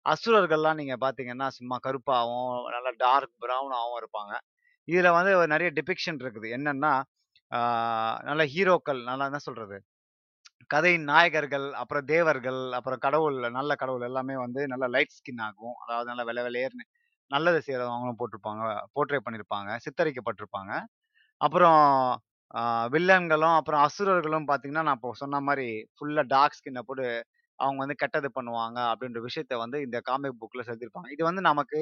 அசுரர்கள்லாம் நீங்க பார்த்தீங்கன்னா, சும்மா கருப்பாவும், நல்லா டார்க் ப்ரௌனாகவும் இருப்பாங்க. இதுல வந்து நெறைய டிபிக்ஷன் இருக்குது. என்னன்னா, ஆ நல்ல ஹீரோக்கள் நல்லா என்ன சொல்றது? கதையின் நாயகர்கள், அப்புறம் தேவர்கள், அப்புறம் கடவுள், நல்ல கடவுள் எல்லாமே வந்து நல்ல லைட் ஸ்கின் ஆகும். அதாவது நல்ல வெள்ள வெளேர்ன்னு நல்லது செய்றவங்களும் போட்டிருப்பாங்க. போர்ட்ரே பண்ணியிருப்பாங்க. சித்தரிக்கப்பட்டிருப்பாங்க. அப்புறம் வில்லன்களும், அப்புறம் அசுரர்களும் பார்த்தீங்கன்னா, நான் இப்போ சொன்ன மாதிரி ஃபுல்லாக டார்க் ஸ்கின்ன போட்டு அவங்க வந்து கெட்டது பண்ணுவாங்க அப்படின்ற விஷயத்த வந்து இந்த காமிக் புக்கில் செலுத்திருப்பாங்க இது வந்து நமக்கு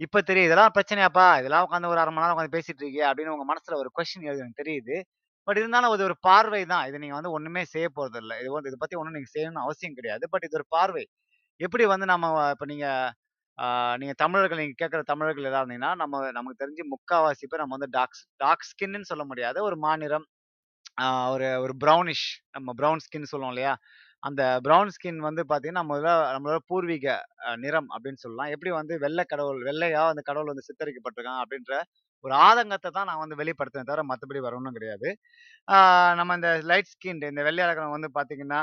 இப்போ தெரியுது. இதெல்லாம் பிரச்சனையாப்பா? இதெல்லாம் உட்காந்து ஒரு அரை மணி நேரம் உட்காந்து பேசிட்டு இருக்கீங்க அப்படின்னு உங்கள் மனசில் ஒரு கொஸ்டின் எழுது எனக்கு தெரியுது. பட் இருந்தாலும் அது ஒரு பார்வை தான். இது நீங்கள் வந்து ஒன்றுமே செய்ய போறதில்ல. இது வந்து இதை பற்றி ஒன்றும் நீங்கள் செய்யணும்னு அவசியம் கிடையாது. பட் இது ஒரு பார்வை. எப்படி வந்து நம்ம இப்போ நீங்கள் நீங்கள் தமிழர்கள் நீங்கள் கேட்குற தமிழர்கள் எதா இருந்தீங்கன்னா, நம்ம நமக்கு தெரிஞ்சு முக்காவாசி பேர் நம்ம வந்து டார்க் டார்க் ஸ்கின்னு சொல்ல முடியாது. ஒரு மாநிறம். ஒரு ஒரு ப்ரௌனிஷ் நம்ம ப்ரௌன் ஸ்கின் சொல்லுவோம் இல்லையா? அந்த ப்ரௌன் ஸ்கின் வந்து பார்த்தீங்கன்னா, நம்மளோட நம்மளோட பூர்வீக நிறம் அப்படின்னு சொல்லலாம். எப்படி வந்து வெள்ளை கடவுள் வெள்ளையா அந்த கடவுள் வந்து சித்தரிக்கப்பட்டிருக்காங்க அப்படின்ற ஒரு ஆதங்கத்தை தான் நான் வந்து வெளிப்படுத்தினேன் தவிர, மற்றபடி வரணும் கிடையாது. நம்ம இந்த லைட் ஸ்கின்டு இந்த வெள்ளையா இருக்கிறவங்க வந்து பார்த்தீங்கன்னா,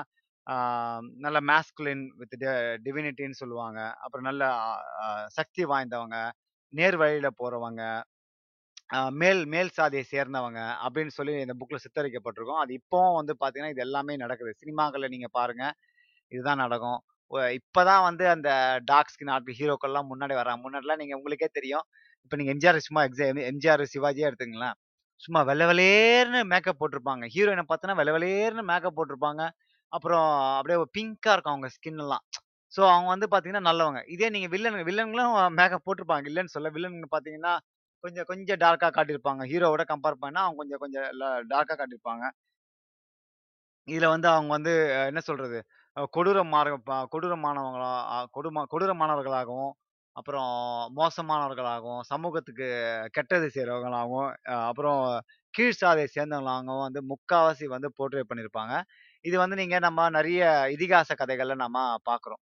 நல்ல மாஸ்குலின் வித் டிவினிட்டின்னு சொல்லுவாங்க. அப்புறம் நல்ல சக்தி வாய்ந்தவங்க, நேர் வழியில போறவங்க, மேல் மேல் சாதியை சேர்ந்தவங்க அப்படின்னு சொல்லி இந்த புக்கில் சித்தரிக்கப்பட்டிருக்கும். அது இப்போவும் வந்து பார்த்தீங்கன்னா, இது எல்லாமே நடக்குது. சினிமாக்களில் நீங்கள் பாருங்க. இதுதான் நடக்கும். இப்போ தான் வந்து அந்த டாக் ஸ்கின் ஆர்ட் ஹீரோக்கள்லாம் முன்னாடி வராங்க முன்னாடிலாம் நீங்கள் உங்களுக்கே தெரியும். இப்போ நீங்கள் எம்ஜிஆர் சும்மா எக்ஸா எம்ஜிஆர், சிவாஜியே எடுத்துங்களேன் சும்மா வெள்ள வெளேர்னு மேக்கப் போட்டிருப்பாங்க. ஹீரோயினை பார்த்தோன்னா வெள்ள வெளேர்னு மேக்கப் போட்டிருப்பாங்க. அப்புறம் அப்படியே பிங்க்காக இருக்கும் அவங்க ஸ்கின் எல்லாம். ஸோ அவங்க வந்து பார்த்தீங்கன்னா நல்லவங்க. இதே நீங்கள் வில்லன் வில்லன்களும் மேக்கப் போட்டிருப்பாங்க. இல்லைன்னு சொல்ல வில்லன் பார்த்தீங்கன்னா, கொஞ்சம் கொஞ்சம் டார்க்காக காட்டியிருப்பாங்க. ஹீரோவோட கம்பேர் பண்ணால் அவங்க கொஞ்சம் கொஞ்சம் டார்க்காக காட்டியிருப்பாங்க. இதில் வந்து அவங்க வந்து என்ன சொல்கிறது கொடூரமாக கொடூரமான கொடூரமானவங்களா கொடுமா கொடூரமானவர்களாகவும், அப்புறம் மோசமானவர்களாகவும், சமூகத்துக்கு கெட்டது செய்கிறவங்களாகவும் அப்புறம் கீழ் சாதியை சேர்ந்தவங்களாகவும் வந்து முக்காவாசி வந்து போர்ட்ரே பண்ணியிருப்பாங்க. இது வந்து நீங்க நம்ம நிறைய இதிகாச கதைகள்ல நம்ம பார்க்குறோம்.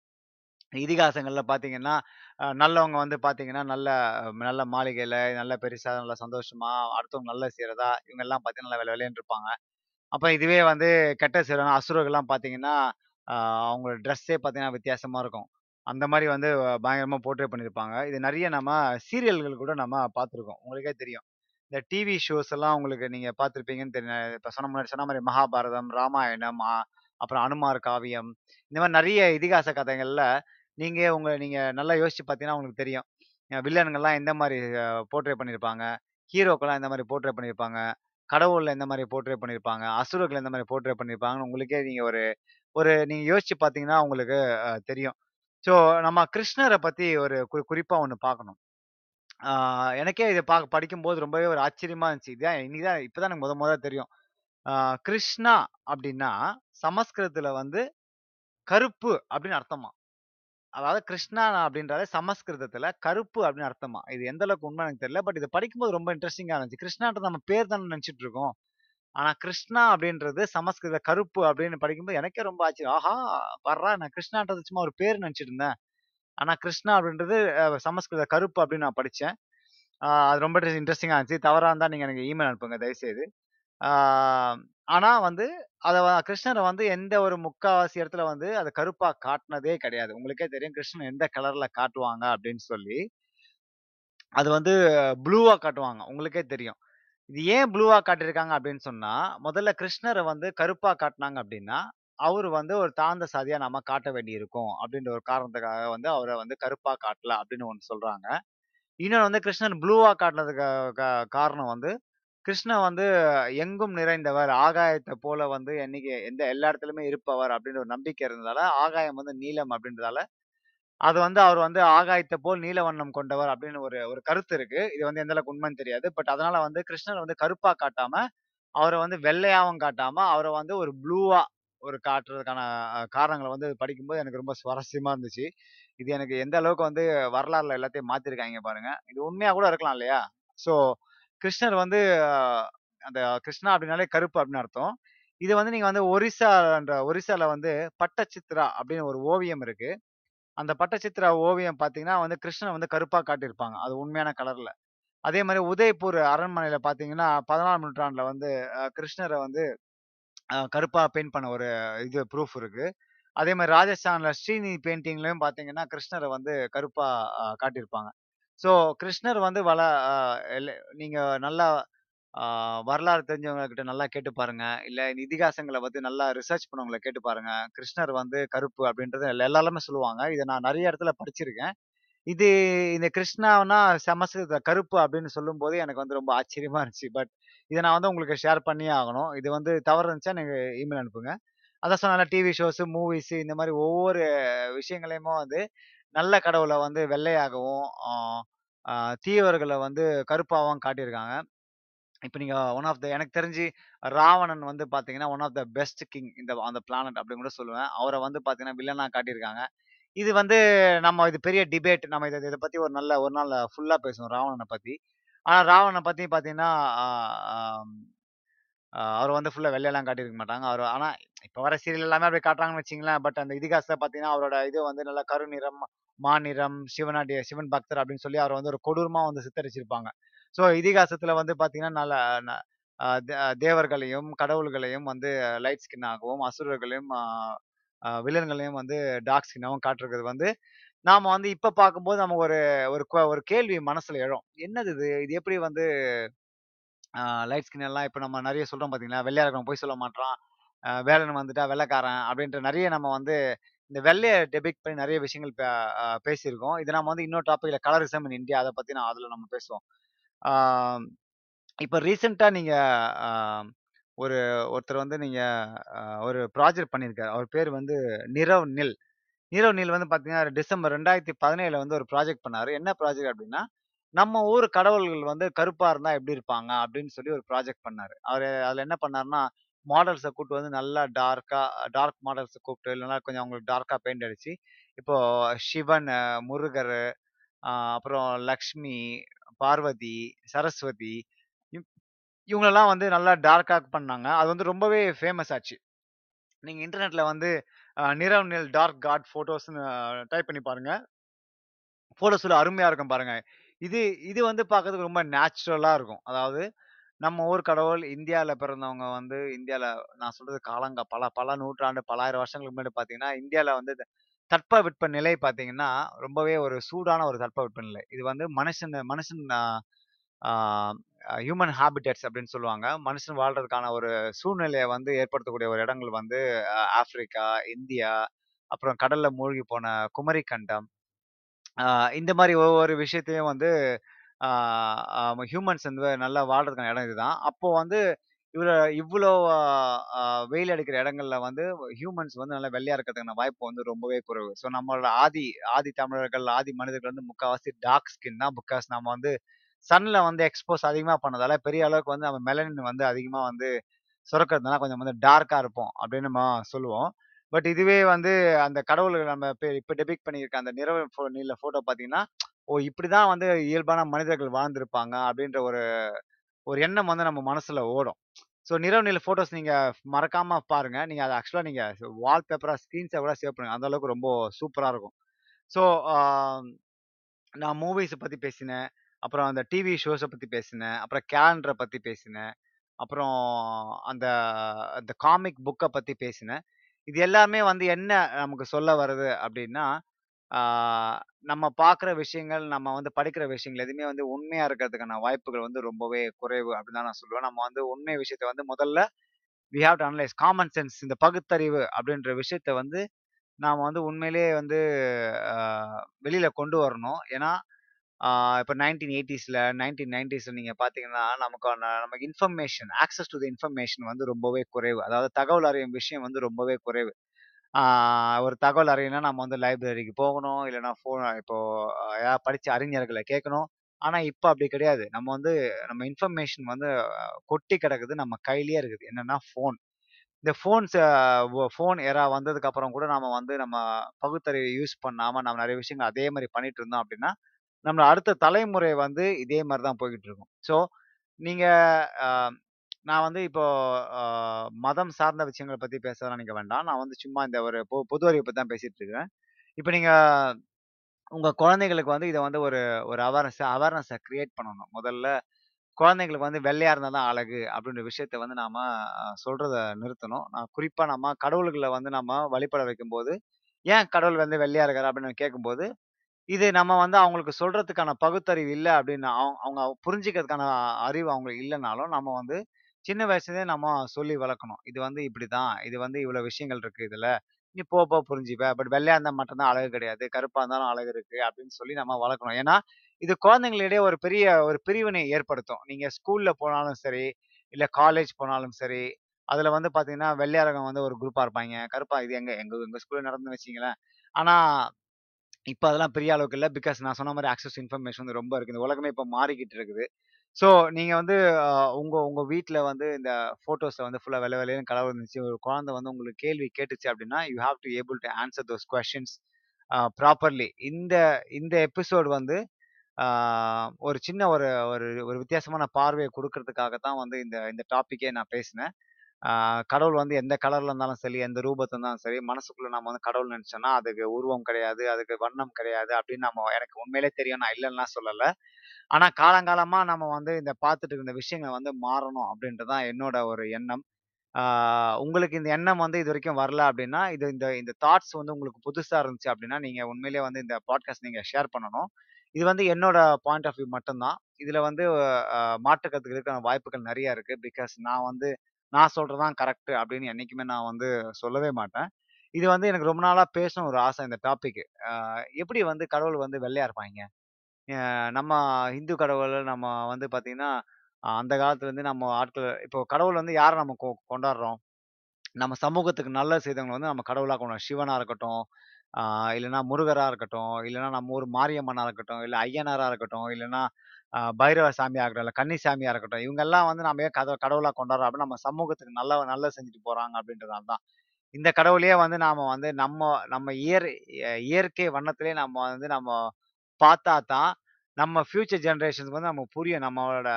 இதிகாசங்கள்ல பார்த்தீங்கன்னா, நல்லவங்க வந்து பார்த்தீங்கன்னா, நல்ல நல்ல மாளிகையில, நல்ல பெருசா, நல்ல சந்தோஷமா, அடுத்தவங்க நல்ல செய்றதா, இவங்கலாம் பார்த்தீங்கன்னா, நல்லா வெள்ள வெளேர்ன்னு இருப்பாங்க. அப்ப இதுவே வந்து கெட்ட செய்றவங்க அசுரர்கள்லாம் பார்த்தீங்கன்னா, அவங்களோட ட்ரெஸ்ஸே பார்த்தீங்கன்னா வித்தியாசமா இருக்கும். அந்த மாதிரி வந்து பயங்கரமா போர்ட்ரேட் பண்ணியிருப்பாங்க. இது நிறைய நம்ம சீரியல்கள் கூட நம்ம பார்த்துருக்கோம். உங்களுக்கே தெரியும். இந்த டிவி ஷோஸ் எல்லாம் உங்களுக்கு நீங்க பார்த்துருப்பீங்கன்னு தெரியும். இப்போ சொன்ன முன்னாடி சொன்ன மாதிரி மகாபாரதம், ராமாயணம், அப்புறம் அனுமார் காவியம், இந்த மாதிரி நிறைய இதிகாச கதைகள்ல நீங்க உங்களை நீங்க நல்லா யோசிச்சு பார்த்தீங்கன்னா உங்களுக்கு தெரியும். வில்லன்கள்லாம் எந்த மாதிரி போர்ட்ரேட் போர்ட்ரே பண்ணியிருப்பாங்க. ஹீரோக்கெல்லாம் எந்த மாதிரி போர்ட்ரே பண்ணியிருப்பாங்க. கடவுளில் எந்த மாதிரி போர்ட்ரேட் பண்ணியிருப்பாங்க. அசுரர்கள் எந்த மாதிரி போர்ட்ரே பண்ணியிருப்பாங்கன்னு உங்களுக்கே நீங்கள் ஒரு ஒரு நீங்கள் யோசிச்சு பார்த்தீங்கன்னா உங்களுக்கு தெரியும். ஸோ நம்ம கிருஷ்ணரை பற்றி ஒரு குறிப்பாக ஒன்று பார்க்கணும். எனக்கே இதை பார்க்க படிக்கும்போது ரொம்பவே ஒரு ஆச்சரியமா இருந்துச்சு. இதான் இன்னைக்கு தான் இப்ப தான் எனக்கு முத முதல் தெரியும். கிருஷ்ணா அப்படின்னா சமஸ்கிருதத்துல வந்து கருப்பு அப்படின்னு அர்த்தமா அதாவது கிருஷ்ணா அப்படின்றாலே சமஸ்கிருதத்துல கருப்பு அப்படின்னு அர்த்தமா. இது எந்த அளவுக்கு உண்மை எனக்கு தெரியல. பட் இதை படிக்கும்போது ரொம்ப இன்ட்ரஸ்டிங்கா இருந்துச்சு. கிருஷ்ணான்றது நம்ம பேர் தானே நெனச்சுட்டு இருக்கோம். ஆனா கிருஷ்ணா அப்படின்றது சமஸ்கிருத கருப்பு அப்படின்னு படிக்கும்போது எனக்கே ரொம்ப ஆச்சரியம். ஆஹா! வர்றா நான் கிருஷ்ணான்றது சும்மா ஒரு பேர் நெனச்சுட்டு இருந்தேன். ஆனால் கிருஷ்ணா அப்படின்றது சமஸ்கிருத கருப்பு அப்படின்னு நான் படித்தேன் அது ரொம்ப இன்ட்ரெஸ்டிங்காக இருந்துச்சு. தவறாக இருந்தால் நீங்கள் எனக்கு இமெயில் அனுப்புங்க தயவுசெய்து. ஆனால் வந்து அதை கிருஷ்ணரை வந்து எந்த ஒரு முக்காவாசி இடத்துல வந்து அதை கருப்பாக காட்டினதே கிடையாது. உங்களுக்கே தெரியும் கிருஷ்ணன் எந்த கலரில் காட்டுவாங்க அப்படின்னு சொல்லி. அது வந்து ப்ளூவாக காட்டுவாங்க. உங்களுக்கே தெரியும். இது ஏன் ப்ளூவாக காட்டியிருக்காங்க அப்படின்னு சொன்னால் முதல்ல கிருஷ்ணரை வந்து கருப்பாக காட்டினாங்க அப்படின்னா, அவர் வந்து ஒரு தாழ்ந்த சாதியா நம்ம காட்ட வேண்டியிருக்கும். அப்படின்ற ஒரு காரணத்துக்காக வந்து அவரை வந்து கருப்பா காட்டல அப்படின்னு ஒன்று சொல்றாங்க. இன்னொன்று வந்து கிருஷ்ணன் ப்ளூவா காட்டினதுக்கு கா காரணம் வந்து, கிருஷ்ணன் வந்து எங்கும் நிறைந்தவர், ஆகாயத்தை போல வந்து என்னைக்கு எந்த எல்லா இடத்துலயுமே இருப்பவர் அப்படின்ற ஒரு நம்பிக்கை இருந்ததால, ஆகாயம் வந்து நீலம் அப்படின்றதால, அது வந்து அவர் வந்து ஆகாயத்தை போல் நீல வண்ணம் கொண்டவர் அப்படின்னு ஒரு ஒரு கருத்து இருக்கு. இது வந்து எந்த அளவுக்கு உண்மைன்னு தெரியாது. பட் அதனால வந்து கிருஷ்ணர் வந்து கருப்பா காட்டாம, அவரை வந்து வெள்ளையாவும் காட்டாம, அவரை வந்து ஒரு ப்ளூவா ஒரு காட்டுறதுக்கான காரணங்களை வந்து படிக்கும்போது எனக்கு ரொம்ப சுவாரஸ்யமாக இருந்துச்சு. இது எனக்கு எந்த அளவுக்கு வந்து வரலாறுல எல்லாத்தையும் மாத்திருக்காய்ங்க பாருங்க. இது உண்மையாக கூட இருக்கலாம் இல்லையா? ஸோ கிருஷ்ணர் வந்து அந்த கிருஷ்ணா அப்படின்னாலே கருப்பு அப்படின்னு அர்த்தம். இது வந்து நீங்கள் வந்து ஒரிசான்ற ஒரிசாவில் வந்து பட்டச்சித்ரா அப்படின்னு ஒரு ஓவியம் இருக்கு. அந்த பட்டச்சித்ரா ஓவியம் பார்த்தீங்கன்னா வந்து கிருஷ்ணன் வந்து கருப்பாக காட்டியிருப்பாங்க. அது உண்மையான கலரில் அதே மாதிரி உதய்பூர் அரண்மனையில் பார்த்தீங்கன்னா, பதினாலாம் நூற்றாண்டில் வந்து கிருஷ்ணரை வந்து கருப்பாக பெயிண்ட் பண்ண ஒரு இது ப்ரூஃப் இருக்கு. அதே மாதிரி ராஜஸ்தான்ல ஸ்ரீனி பெயிண்டிங்லையும் பார்த்தீங்கன்னா, கிருஷ்ணரை வந்து கருப்பாக காட்டியிருப்பாங்க. ஸோ கிருஷ்ணர் வந்து வள நீங்கள் எல் நல்லா வரலாறு தெரிஞ்சவங்ககிட்ட நல்லா கேட்டு பாருங்க. இல்லை இதிகாசங்களை இதிகாசங்கள நல்லா ரிசர்ச் பண்ணவங்கள கேட்டு பாருங்க. கிருஷ்ணர் வந்து கருப்பு அப்படின்றது எல்லாருமே சொல்லுவாங்க. இதை நான் நிறைய இடத்துல படிச்சிருக்கேன். இது இந்த கிருஷ்ணான்னா சமஸ்கிருத கருப்பு அப்படின்னு சொல்லும்போது எனக்கு வந்து ரொம்ப ஆச்சரியமா இருந்துச்சு. பட் இதை நான் வந்து உங்களுக்கு ஷேர் பண்ணியே ஆகணும். இது வந்து தவறு இருந்துச்சா எனக்கு இமெயில் அனுப்புங்க. அதான் சொன்னால டிவி ஷோஸ், மூவிஸ் இந்த மாதிரி ஒவ்வொரு விஷயங்களையுமே வந்து நல்ல கடவுளை வந்து வெள்ளையாகவும், தீவர்களை வந்து கருப்பாகவும் காட்டியிருக்காங்க. இப்போ நீங்க ஒன் ஆஃப் த எனக்கு தெரிஞ்சு ராவணன் வந்து பார்த்தீங்கன்னா, one of the best king இந்த அந்த பிளானட் அப்படின்னு கூட சொல்லுவேன். அவரை வந்து பார்த்தீங்கன்னா, வில்லனா காட்டியிருக்காங்க. இது வந்து நம்ம இது பெரிய டிபேட். நம்ம இதை இதை பற்றி ஒரு நல்ல ஒரு நாள் ஃபுல்லா பேசுவோம் ராவணனை பற்றி ஆனால் ராவணனை பற்றி பார்த்தீங்கன்னா, அவர் வந்து ஃபுல்லா வெள்ளையெல்லாம் காட்டியிருக்க மாட்டாங்க. அவர் ஆனால் இப்போ வர சீரியல் எல்லாமே அப்படி காட்டுறாங்கன்னு வச்சிங்களேன் பட் அந்த இதிகாசத்தை பார்த்தீங்கன்னா, அவரோட இது வந்து நல்லா கருநிறம், மாநிறம், சிவனாடிய சிவன் பக்தர் அப்படின்னு சொல்லி அவர் வந்து ஒரு கொடூரமாக வந்து சித்தரிச்சிருப்பாங்க. ஸோ இதிகாசத்தில் வந்து பார்த்தீங்கன்னா, நல்ல தே தேவர்களையும், கடவுள்களையும் வந்து லைட் ஸ்கின் ஆகவும், அசுரர்களையும் வில்லன்களையும் வந்து டாக் சீனாவும் காட்டுறது வந்து, நாம வந்து இப்ப பார்க்கும்போது நம்ம ஒரு ஒரு ஒரு கேள்வி மனசுல எழும். என்னது இது? இது எப்படி வந்து லைட் ஸ்கின் எல்லாம் இப்ப நம்ம நிறைய சொல்றோம் பார்த்தீங்களா? வெள்ளையா இருக்கிறவன் போய் சொல்ல மாட்டான் வேலன் வந்துட்டா வெள்ளைக்காரன் அப்படின்ற நிறைய நம்ம வந்து இந்த வெள்ளையை டெபிட் பண்ணி நிறைய விஷயங்கள் பேசியிருக்கோம். இது நம்ம வந்து இன்னொரு டாபிக்ல கலரிசம் இன் இந்தியா அதை பத்தி நான் அதுல நம்ம பேசுவோம். இப்போ இப்ப நீங்கள் நீங்க ஒரு ஒருத்தர் வந்து நீங்க அ ஒரு ப்ராஜெக்ட் பண்ணியிருக்காரு. அவர் பேர் வந்து நிரவ் நில். நிரவ் நில் வந்து பார்த்தீங்கன்னா, டிசம்பர் 2017ல வந்து ஒரு ப்ராஜெக்ட் பண்ணாரு. என்ன ப்ராஜெக்ட் அப்டின்னா, நம்ம ஊர் கடவுள்கள் வந்து கருப்பா இருந்தா எப்படி இருப்பாங்க? அப்டின்னு சொல்லி ஒரு ப்ராஜெக்ட் பண்ணாரு. அவரு அதுல என்ன பண்ணாருன்னா, மாடல்ஸ கூட்டு வந்து நல்லா டார்க்கா டார்க் மாடல்ஸ கூப்பிட்டு இல்லன்னா கொஞ்சம் அவங்களுக்கு டார்க்கா பெயிண்ட் அடிச்சு, இப்போ சிவன், முருகர் அ அப்புறம் லக்ஷ்மி, பார்வதி, சரஸ்வதி இவங்களெல்லாம் வந்து நல்லா டார்க்காக பண்ணாங்க. அது வந்து ரொம்பவே ஃபேமஸ் ஆச்சு. நீங்கள் இன்டர்நெட்டில் வந்து நிரவ் நில் டார்க் காட் ஃபோட்டோஸ்ன்னு டைப் பண்ணி பாருங்கள் ஃபோட்டோஸில் அருமையாக இருக்கும் பாருங்கள் இது இது வந்து பார்க்கறதுக்கு ரொம்ப நேச்சுரலாக இருக்கும். அதாவது நம்ம ஊர் கடவுள் இந்தியாவில் பிறந்தவங்க வந்து இந்தியாவில் நான் சொல்கிறது காலங்க பல பல நூற்றாண்டு, பலாயிரம் வருஷங்களுக்கு முன்னாடி பார்த்தீங்கன்னா, இந்தியாவில் வந்து தட்ப தட்பவெட்ப நிலை பார்த்தீங்கன்னா, ரொம்பவே ஒரு சூடான ஒரு தட்பவெட்ப நிலை. இது வந்து மனுஷன் மனுஷன் ஹியூமன் ஹாபிட்டட்ஸ் அப்படின்னு சொல்லுவாங்க. மனுஷன் வாழ்றதுக்கான ஒரு சூழ்நிலையை வந்து ஏற்படுத்தக்கூடிய ஒரு இடங்கள் வந்து ஆப்பிரிக்கா இந்தியா, அப்புறம் கடல்ல மூழ்கி போன குமரி கண்டம். இந்த மாதிரி ஒவ்வொரு விஷயத்தையும் வந்து ஹியூமன்ஸ் வந்து நல்லா வாழ்றதுக்கான இடம் இதுதான். அப்போ வந்து இவ்வளோ இவ்வளோ அ வெயில் அடிக்கிற இடங்கள்ல வந்து ஹியூமன்ஸ் வந்து நல்லா வெள்ளையா இருக்கிறதுக்கான வாய்ப்பு வந்து ரொம்பவே குறைவு. ஸோ நம்மளோட ஆதி ஆதி தமிழர்கள், ஆதி மனிதர்கள் வந்து முக்காவாசி டார்க் ஸ்கின் தான். பிகாஸ் நம்ம வந்து சன்ல வந்து எக்ஸ்போஸ் அதிகமாக பண்ணதால பெரிய அளவுக்கு வந்து நம்ம மெலனின் வந்து அதிகமாக வந்து சுரக்கிறதுனால கொஞ்சம் வந்து டார்க்காக இருப்போம் அப்படின்னு நம்ம சொல்லுவோம். பட் இதுவே வந்து அந்த கடவுள்கள் நம்ம இப்போ டெபிக் பண்ணியிருக்க அந்த நிறவ ஃபோ நீல ஃபோட்டோ பார்த்தீங்கன்னா, ஓ! இப்படி தான் வந்து இயல்பான மனிதர்கள் வாழ்ந்திருப்பாங்க அப்படின்ற ஒரு ஒரு எண்ணம் வந்து நம்ம மனசில் ஓடும். ஸோ நிறவு நில ஃபோட்டோஸ் நீங்கள் மறக்காமல் பாருங்கள் நீங்கள் அதை ஆக்சுவலாக நீங்கள் வால் ஸ்க்ரீன்ஸை கூட சேவ் பண்ணுங்கள் அந்த அளவுக்கு ரொம்ப சூப்பராக இருக்கும். ஸோ நான் மூவிஸை பற்றி பேசினேன். அப்புறம் அந்த டிவி ஷோஸை பற்றி பேசினேன். அப்புறம் கேலண்டரை பற்றி பேசினேன். அப்புறம் அந்த அந்த காமிக் புக்கை பற்றி பேசினேன். இது எல்லாமே வந்து என்ன நமக்கு சொல்ல வருது அப்படின்னா நம்ம பார்க்குற விஷயங்கள், நம்ம வந்து படிக்கிற விஷயங்கள் எதுவுமே வந்து உண்மையாக இருக்கிறதுக்கான வாய்ப்புகள் வந்து ரொம்பவே குறைவு அப்படின்னு தான் நான் சொல்லுவேன். நம்ம வந்து உண்மை விஷயத்த வந்து முதல்ல we have to analyse common sense இந்த பகுத்தறிவு அப்படின்ற விஷயத்த வந்து நாம் வந்து உண்மையிலேயே வந்து வெளியில் கொண்டு வரணும். ஏன்னா, இப்போ நைன்டீன் எயிட்டிஸில் நைன்டீன் நைன்டிஸில் நீங்கள் பார்த்தீங்கன்னா, நமக்கான நமக்கு information access to the information வந்து ரொம்பவே குறைவு. அதாவது தகவல் அறியும் விஷயம் வந்து ரொம்பவே குறைவு. ஒரு தகவல் அறியணும்னா நம்ம வந்து லைப்ரரிக்கு போகணும். இல்லைனா ஃபோன் இப்போ யாராவது படித்த அறிஞர்களை கேட்கணும். ஆனால் இப்போ அப்படி கிடையாது. நம்ம வந்து நம்ம இன்ஃபர்மேஷன் வந்து கொட்டி கிடக்குது. நம்ம கையிலேயே இருக்குது. என்னென்னா ஃபோன். இந்த ஃபோன்ஸ் ஃபோன் எரா வந்ததுக்கப்புறம் கூட நம்ம வந்து நம்ம பகுத்தறிவு யூஸ் பண்ணாமல் நம்ம நிறைய விஷயங்கள் அதே மாதிரி பண்ணிட்டு இருந்தோம் அப்படின்னா, நம்மள அடுத்த தலைமுறை வந்து இதே மாதிரி தான் போய்கிட்டு இருக்கும். ஸோ, நீங்கள் நான் வந்து இப்போ மதம் சார்ந்த விஷயங்களை பற்றி பேசலாம் நினைக்க வேண்டாம். நான் வந்து சும்மா இந்த ஒரு பொ பொது அறிவை தான் பேசிகிட்டு இருக்கிறேன். இப்போ நீங்கள் உங்கள் குழந்தைகளுக்கு வந்து இதை வந்து ஒரு ஒரு அவேர்னஸ் அவேர்னஸை க்ரியேட் பண்ணணும். முதல்ல குழந்தைங்களுக்கு வந்து வெள்ளையாக இருந்தால் தான் அழகு அப்படின்ற விஷயத்த வந்து நாம் சொல்கிறத நிறுத்தணும். நான் குறிப்பாக நம்ம கடவுள்களை வந்து நம்ம வழிபட வைக்கும்போது, "ஏன் கடவுள் வந்து வெள்ளையாக இருக்காரு?" அப்படின்னு கேட்கும்போது, இது நம்ம வந்து அவங்களுக்கு சொல்றதுக்கான பகுத்தறிவு இல்ல அப்படின்னு அவங்க அவங்க புரிஞ்சுக்கிறதுக்கான அறிவு அவங்களுக்கு இல்லைனாலும் நம்ம வந்து சின்ன வயசுலயே நம்ம சொல்லி வளர்க்கணும். இது வந்து இப்படிதான். இது வந்து இவ்வளவு விஷயங்கள் இருக்கு இதுல. நீ போக போக புரிஞ்சுப்ப. பட் வெள்ளையா இருந்தா மட்டும் தான் அழகு கிடையாது. கருப்பா இருந்தாலும் அழகு இருக்கு அப்படின்னு சொல்லி நம்ம வளர்க்கணும். ஏன்னா, இது குழந்தைங்களிடையே ஒரு பெரிய ஒரு பிரிவினை ஏற்படுத்தும். நீங்க ஸ்கூல்ல போனாலும் சரி, இல்ல காலேஜ் போனாலும் சரி, அதுல வந்து பாத்தீங்கன்னா, வெள்ளையரகம் வந்து ஒரு குரூப்பா இருப்பாய்ங்க. கருப்பா இது எங்க எங்க எங்க ஸ்கூல்ல நடந்து வச்சுக்கங்களேன். ஆனா இப்போ அதெல்லாம் பெரிய அளவுக்கு இல்லை பிகாஸ் நான் சொன்ன மாதிரி ஆக்சஸ் இன்ஃபர்மேஷன் வந்து ரொம்ப இருக்குது இந்த உலகமே இப்போ மாறிக்கிட்டு இருக்குது. ஸோ நீங்கள் வந்து உங்கள் உங்கள் வீட்டில் வந்து இந்த ஃபோட்டோஸை வந்து ஃபுல்லாக வெள்ள விலையிலும் கலவு இருந்துச்சு. ஒரு குழந்தை வந்து உங்களுக்கு கேள்வி கேட்டுச்சு அப்படின்னா you have to able to answer those questions properly. இந்த இந்த எபிசோட் வந்து ஒரு சின்ன ஒரு ஒரு ஒரு வித்தியாசமான பார்வையை கொடுக்கறதுக்காக தான் வந்து இந்த இந்த டாப்பிக்கே நான் பேசினேன். கடவுள் வந்து எந்த கலரில் இருந்தாலும் சரி, எந்த ரூபத்தில் இருந்தாலும் சரி, மனசுக்குள்ளே நம்ம வந்து கடவுள் நினச்சோன்னா அதுக்கு உருவம் கிடையாது, அதுக்கு வண்ணம் கிடையாது அப்படின்னு நம்ம எனக்கு உண்மையிலே தெரியும். நான் இல்லைன்னா சொல்லலை ஆனால் காலங்காலமாக நம்ம வந்து இந்த பார்த்துட்டு இருந்த விஷயங்களை வந்து மாறணும் அப்படின்றது தான் என்னோட ஒரு எண்ணம். உங்களுக்கு இந்த எண்ணம் வந்து இது வரைக்கும் வரல அப்படின்னா, இது இந்த இந்த தாட்ஸ் வந்து உங்களுக்கு புதுசாக இருந்துச்சு அப்படின்னா, நீங்கள் உண்மையிலேயே வந்து இந்த பாட்காஸ்ட் நீங்கள் ஷேர் பண்ணணும். இது வந்து என்னோட பாயிண்ட் ஆஃப் வியூ மட்டும் தான். வந்து மாற்றுக்கிறதுக்கு மாற்று வாய்ப்புகள் நிறையா இருக்குது பிகாஸ் நான் வந்து நான் சொல்றது தான் கரெக்ட் அப்படின்னு என்னைக்குமே நான் வந்து சொல்லவே மாட்டேன். இது வந்து எனக்கு ரொம்ப நாளா பேசணும் ஒரு ஆசை இந்த டாபிக். எப்படி வந்து கடவுள் வந்து வெள்ளையா இருப்பாய்ங்க? நம்ம இந்து கடவுள் நம்ம வந்து பார்த்திங்கன்னா அந்த அந்த காலத்துலேருந்து நம்ம ஆட்கள் இப்போ கடவுள் வந்து யாரை நம்ம கொ கொண்டாடுறோம்? நம்ம சமூகத்துக்கு நல்லது செய்தவங்களை வந்து நம்ம கடவுளாக கொண்டாடுறோம். சிவனா இருக்கட்டும், ஆ இல்லன்னா முருகரா இருக்கட்டும், இல்லன்னா நம்ம ஊர் மாரியம்மனா இருக்கட்டும், இல்ல ஐயனாரா இருக்கட்டும், இல்லன்னா அ பைரவ சாமியா இருக்கட்டும், இல்ல கன்னி சாமியா இருக்கட்டும். இவங்கெல்லாம் வந்து நம்ம ஏன் கத கடவுளா கொண்டாடுறோம் அப்படின்னா, நம்ம சமூகத்துக்கு நல்ல நல்லது செஞ்சுட்டு போறாங்க அப்படின்றதால தான். இந்த கடவுளையே வந்து நாம வந்து நம்ம நம்ம இயற் இயற்கை வண்ணத்திலே நம்ம வந்து நம்ம பார்த்தா தான், நம்ம ஃபியூச்சர் ஜெனரேஷன்ஸ்க்கு வந்து நமக்கு புரியும். நம்மளோட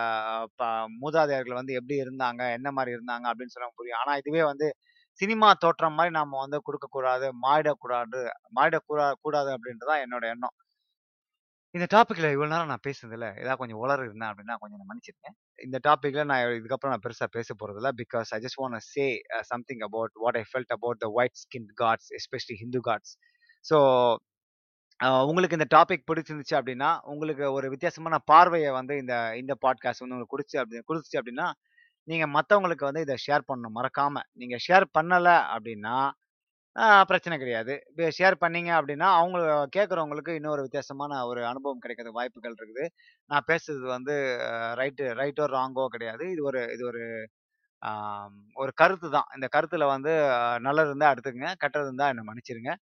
ப மூதாதையர்கள் வந்து எப்படி இருந்தாங்க? என்ன மாரி இருந்தாங்க? அப்படின்னு சொல்லி நமக்கு புரியும். ஆனா இதுவே வந்து சினிமா தோற்றம் மாதிரி நாம வந்து கொடுக்கக்கூடாது மாறிடக்கூடாது மாறிடக்கூடா கூடாது அப்படின்றது தான் என்னோட எண்ணம். இந்த டாப்பிக்கில் இவ்வளோ நேரம் நான் பேசுனதில்ல ஏதாவது கொஞ்சம் உளர் இருந்தேன் அப்படின்னா கொஞ்சம் நான் மன்னிச்சிருக்கேன் இந்த டாப்பிக்கில் நான் இதுக்கப்புறம் நான் பெருசா பேச போறதில்ல. Because I just want say something about what I felt about the white skin gods, especially Hindu gods. So உங்களுக்கு இந்த டாபிக் பிடிச்சிருந்துச்சு அப்படின்னா, உங்களுக்கு ஒரு வித்தியாசமான பார்வையை வந்து இந்த இந்த பாட்காஸ்ட் வந்து உங்களுக்கு கொடுத்து அப்படி கொடுத்துச்சு அப்படின்னா, நீங்கள் மற்றவங்களுக்கு வந்து இதை ஷேர் பண்ணணும் மறக்காமல் நீங்கள் ஷேர் பண்ணலை அப்படின்னா, பிரச்சனை கிடையாது. ஷேர் பண்ணீங்க அப்படின்னா, அவங்க கேட்குறவங்களுக்கு இன்னொரு வித்தியாசமான ஒரு அனுபவம் கிடைக்கிறது வாய்ப்புகள் இருக்குது. நான் பேசுறது வந்து ரைட்டு ரைட்டோ, ராங்கோ கிடையாது. இது ஒரு இது ஒரு ஒரு கருத்து தான். இந்த கருத்தில் வந்து நல்லது இருந்தால் எடுத்துக்கங்க. கெட்டது இருந்தால் என்னை மன்னிச்சிடுங்க.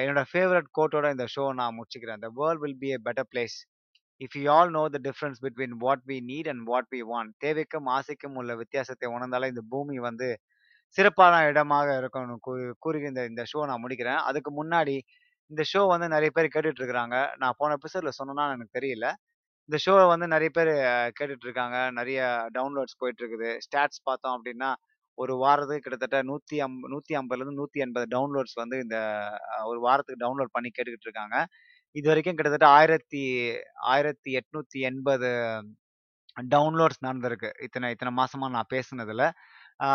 என்னோட ஃபேவரட் கோட்டோட இந்த ஷோ நான் முடிச்சுக்கிறேன். "The world will be a better place if you all know the difference between what we need and what we want." தேவைக்கும், ஆசைக்கும் உள்ள வித்தியாசத்தை உணர்ந்தாலே இந்த பூமி வந்து சிறப்பான இடமாக இருக்கும்னு கூ கூறி இந்த இந்த ஷோ நான் முடிக்கிறேன். அதுக்கு முன்னாடி இந்த ஷோ வந்து நிறைய பேர் கேட்டுட்டு இருக்கிறாங்க. நான் போன எபிசோட்ல சொன்னேன்னா எனக்கு தெரியல. இந்த ஷோவை வந்து நிறைய பேர் கேட்டுட்டு இருக்காங்க. நிறைய டவுன்லோட்ஸ் போயிட்டு இருக்குது. ஸ்டாட்ஸ் பார்த்தோம் அப்படின்னா ஒரு வாரத்துக்கு கிட்டத்தட்ட 150 150லேருந்து 180 டவுன்லோட்ஸ் வந்து இந்த ஒரு வாரத்துக்கு டவுன்லோட் பண்ணி கேட்டுக்கிட்டு இருக்காங்க. இது வரைக்கும் கிட்டத்தட்ட 1000 1880 டவுன்லோட்ஸ் நடந்திருக்கு. இத்தனை இத்தனை மாசமா நான் பேசுனதுல. Canada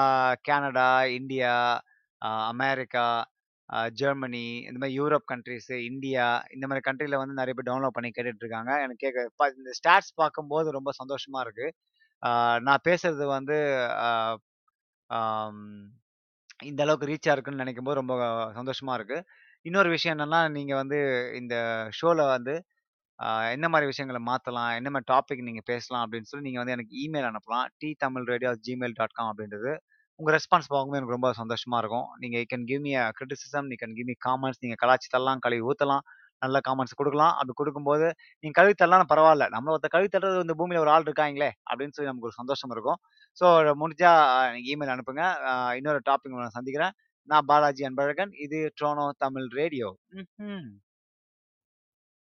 Canada, India, America, Germany, இந்த மாதிரி யூரோப் கண்ட்ரீஸு, இந்தியா இந்த மாதிரி கண்ட்ரியில் வந்து நிறைய பேர் டவுன்லோட் பண்ணி கேட்டுட்டு இருக்காங்க. எனக்கு கேட்க இந்த ஸ்டாட்ஸ் பார்க்கும்போது ரொம்ப சந்தோஷமா இருக்கு. நான் பேசுறது வந்து இந்த அளவுக்கு ரீச் ஆயிருக்குன்னு இருக்குன்னு நெனைக்கும்போது ரொம்ப சந்தோஷமா இருக்கு. இன்னொரு விஷயம் என்னன்னா, நீங்க வந்து இந்த ஷோல வந்து என்ன மாதிரி விஷயங்கள மாத்தலாம்? என்ன மாதிரி டாபிக் நீங்க பேசலாம்? அப்படின்னு சொல்லி நீங்க வந்து எனக்கு இமெயில் அனுப்பலாம். ttamilradio@gmail.com அப்படின்றது. உங்க ரெஸ்பான்ஸ் பார்க்கும்போது எனக்கு ரொம்ப சந்தோஷமா இருக்கும். நீங்க you can give me a criticism, நீ கேன் கிவ் மீ காமெண்ட்ஸ். நீங்க கலாய்ச்சு தள்ளலாம், கழுவி ஊத்தலாம். நல்ல காமெண்ட்ஸ் குடுக்கலாம். அப்படி குடுக்கும்போது, நீங்க கழுவி தள்ளனாலும் பரவால்ல. நம்மள ஒருத்தர் கழுவி தள்ளுறது இந்த பூமியில ஒரு ஆள் இருக்காங்களே அப்படின்னு சொல்லி நமக்கு ஒரு சந்தோஷம் இருக்கும். ஸோ முடிஞ்சா நீங்க இமெயில் அனுப்புங்க. அ இன்னொரு டாபிக் நான் சந்திக்கிறேன். நான் பாலாஜி அன்பழகன். இது ட்ரோனோ தமிழ் ரேடியோ. ம்ஹ்ம்.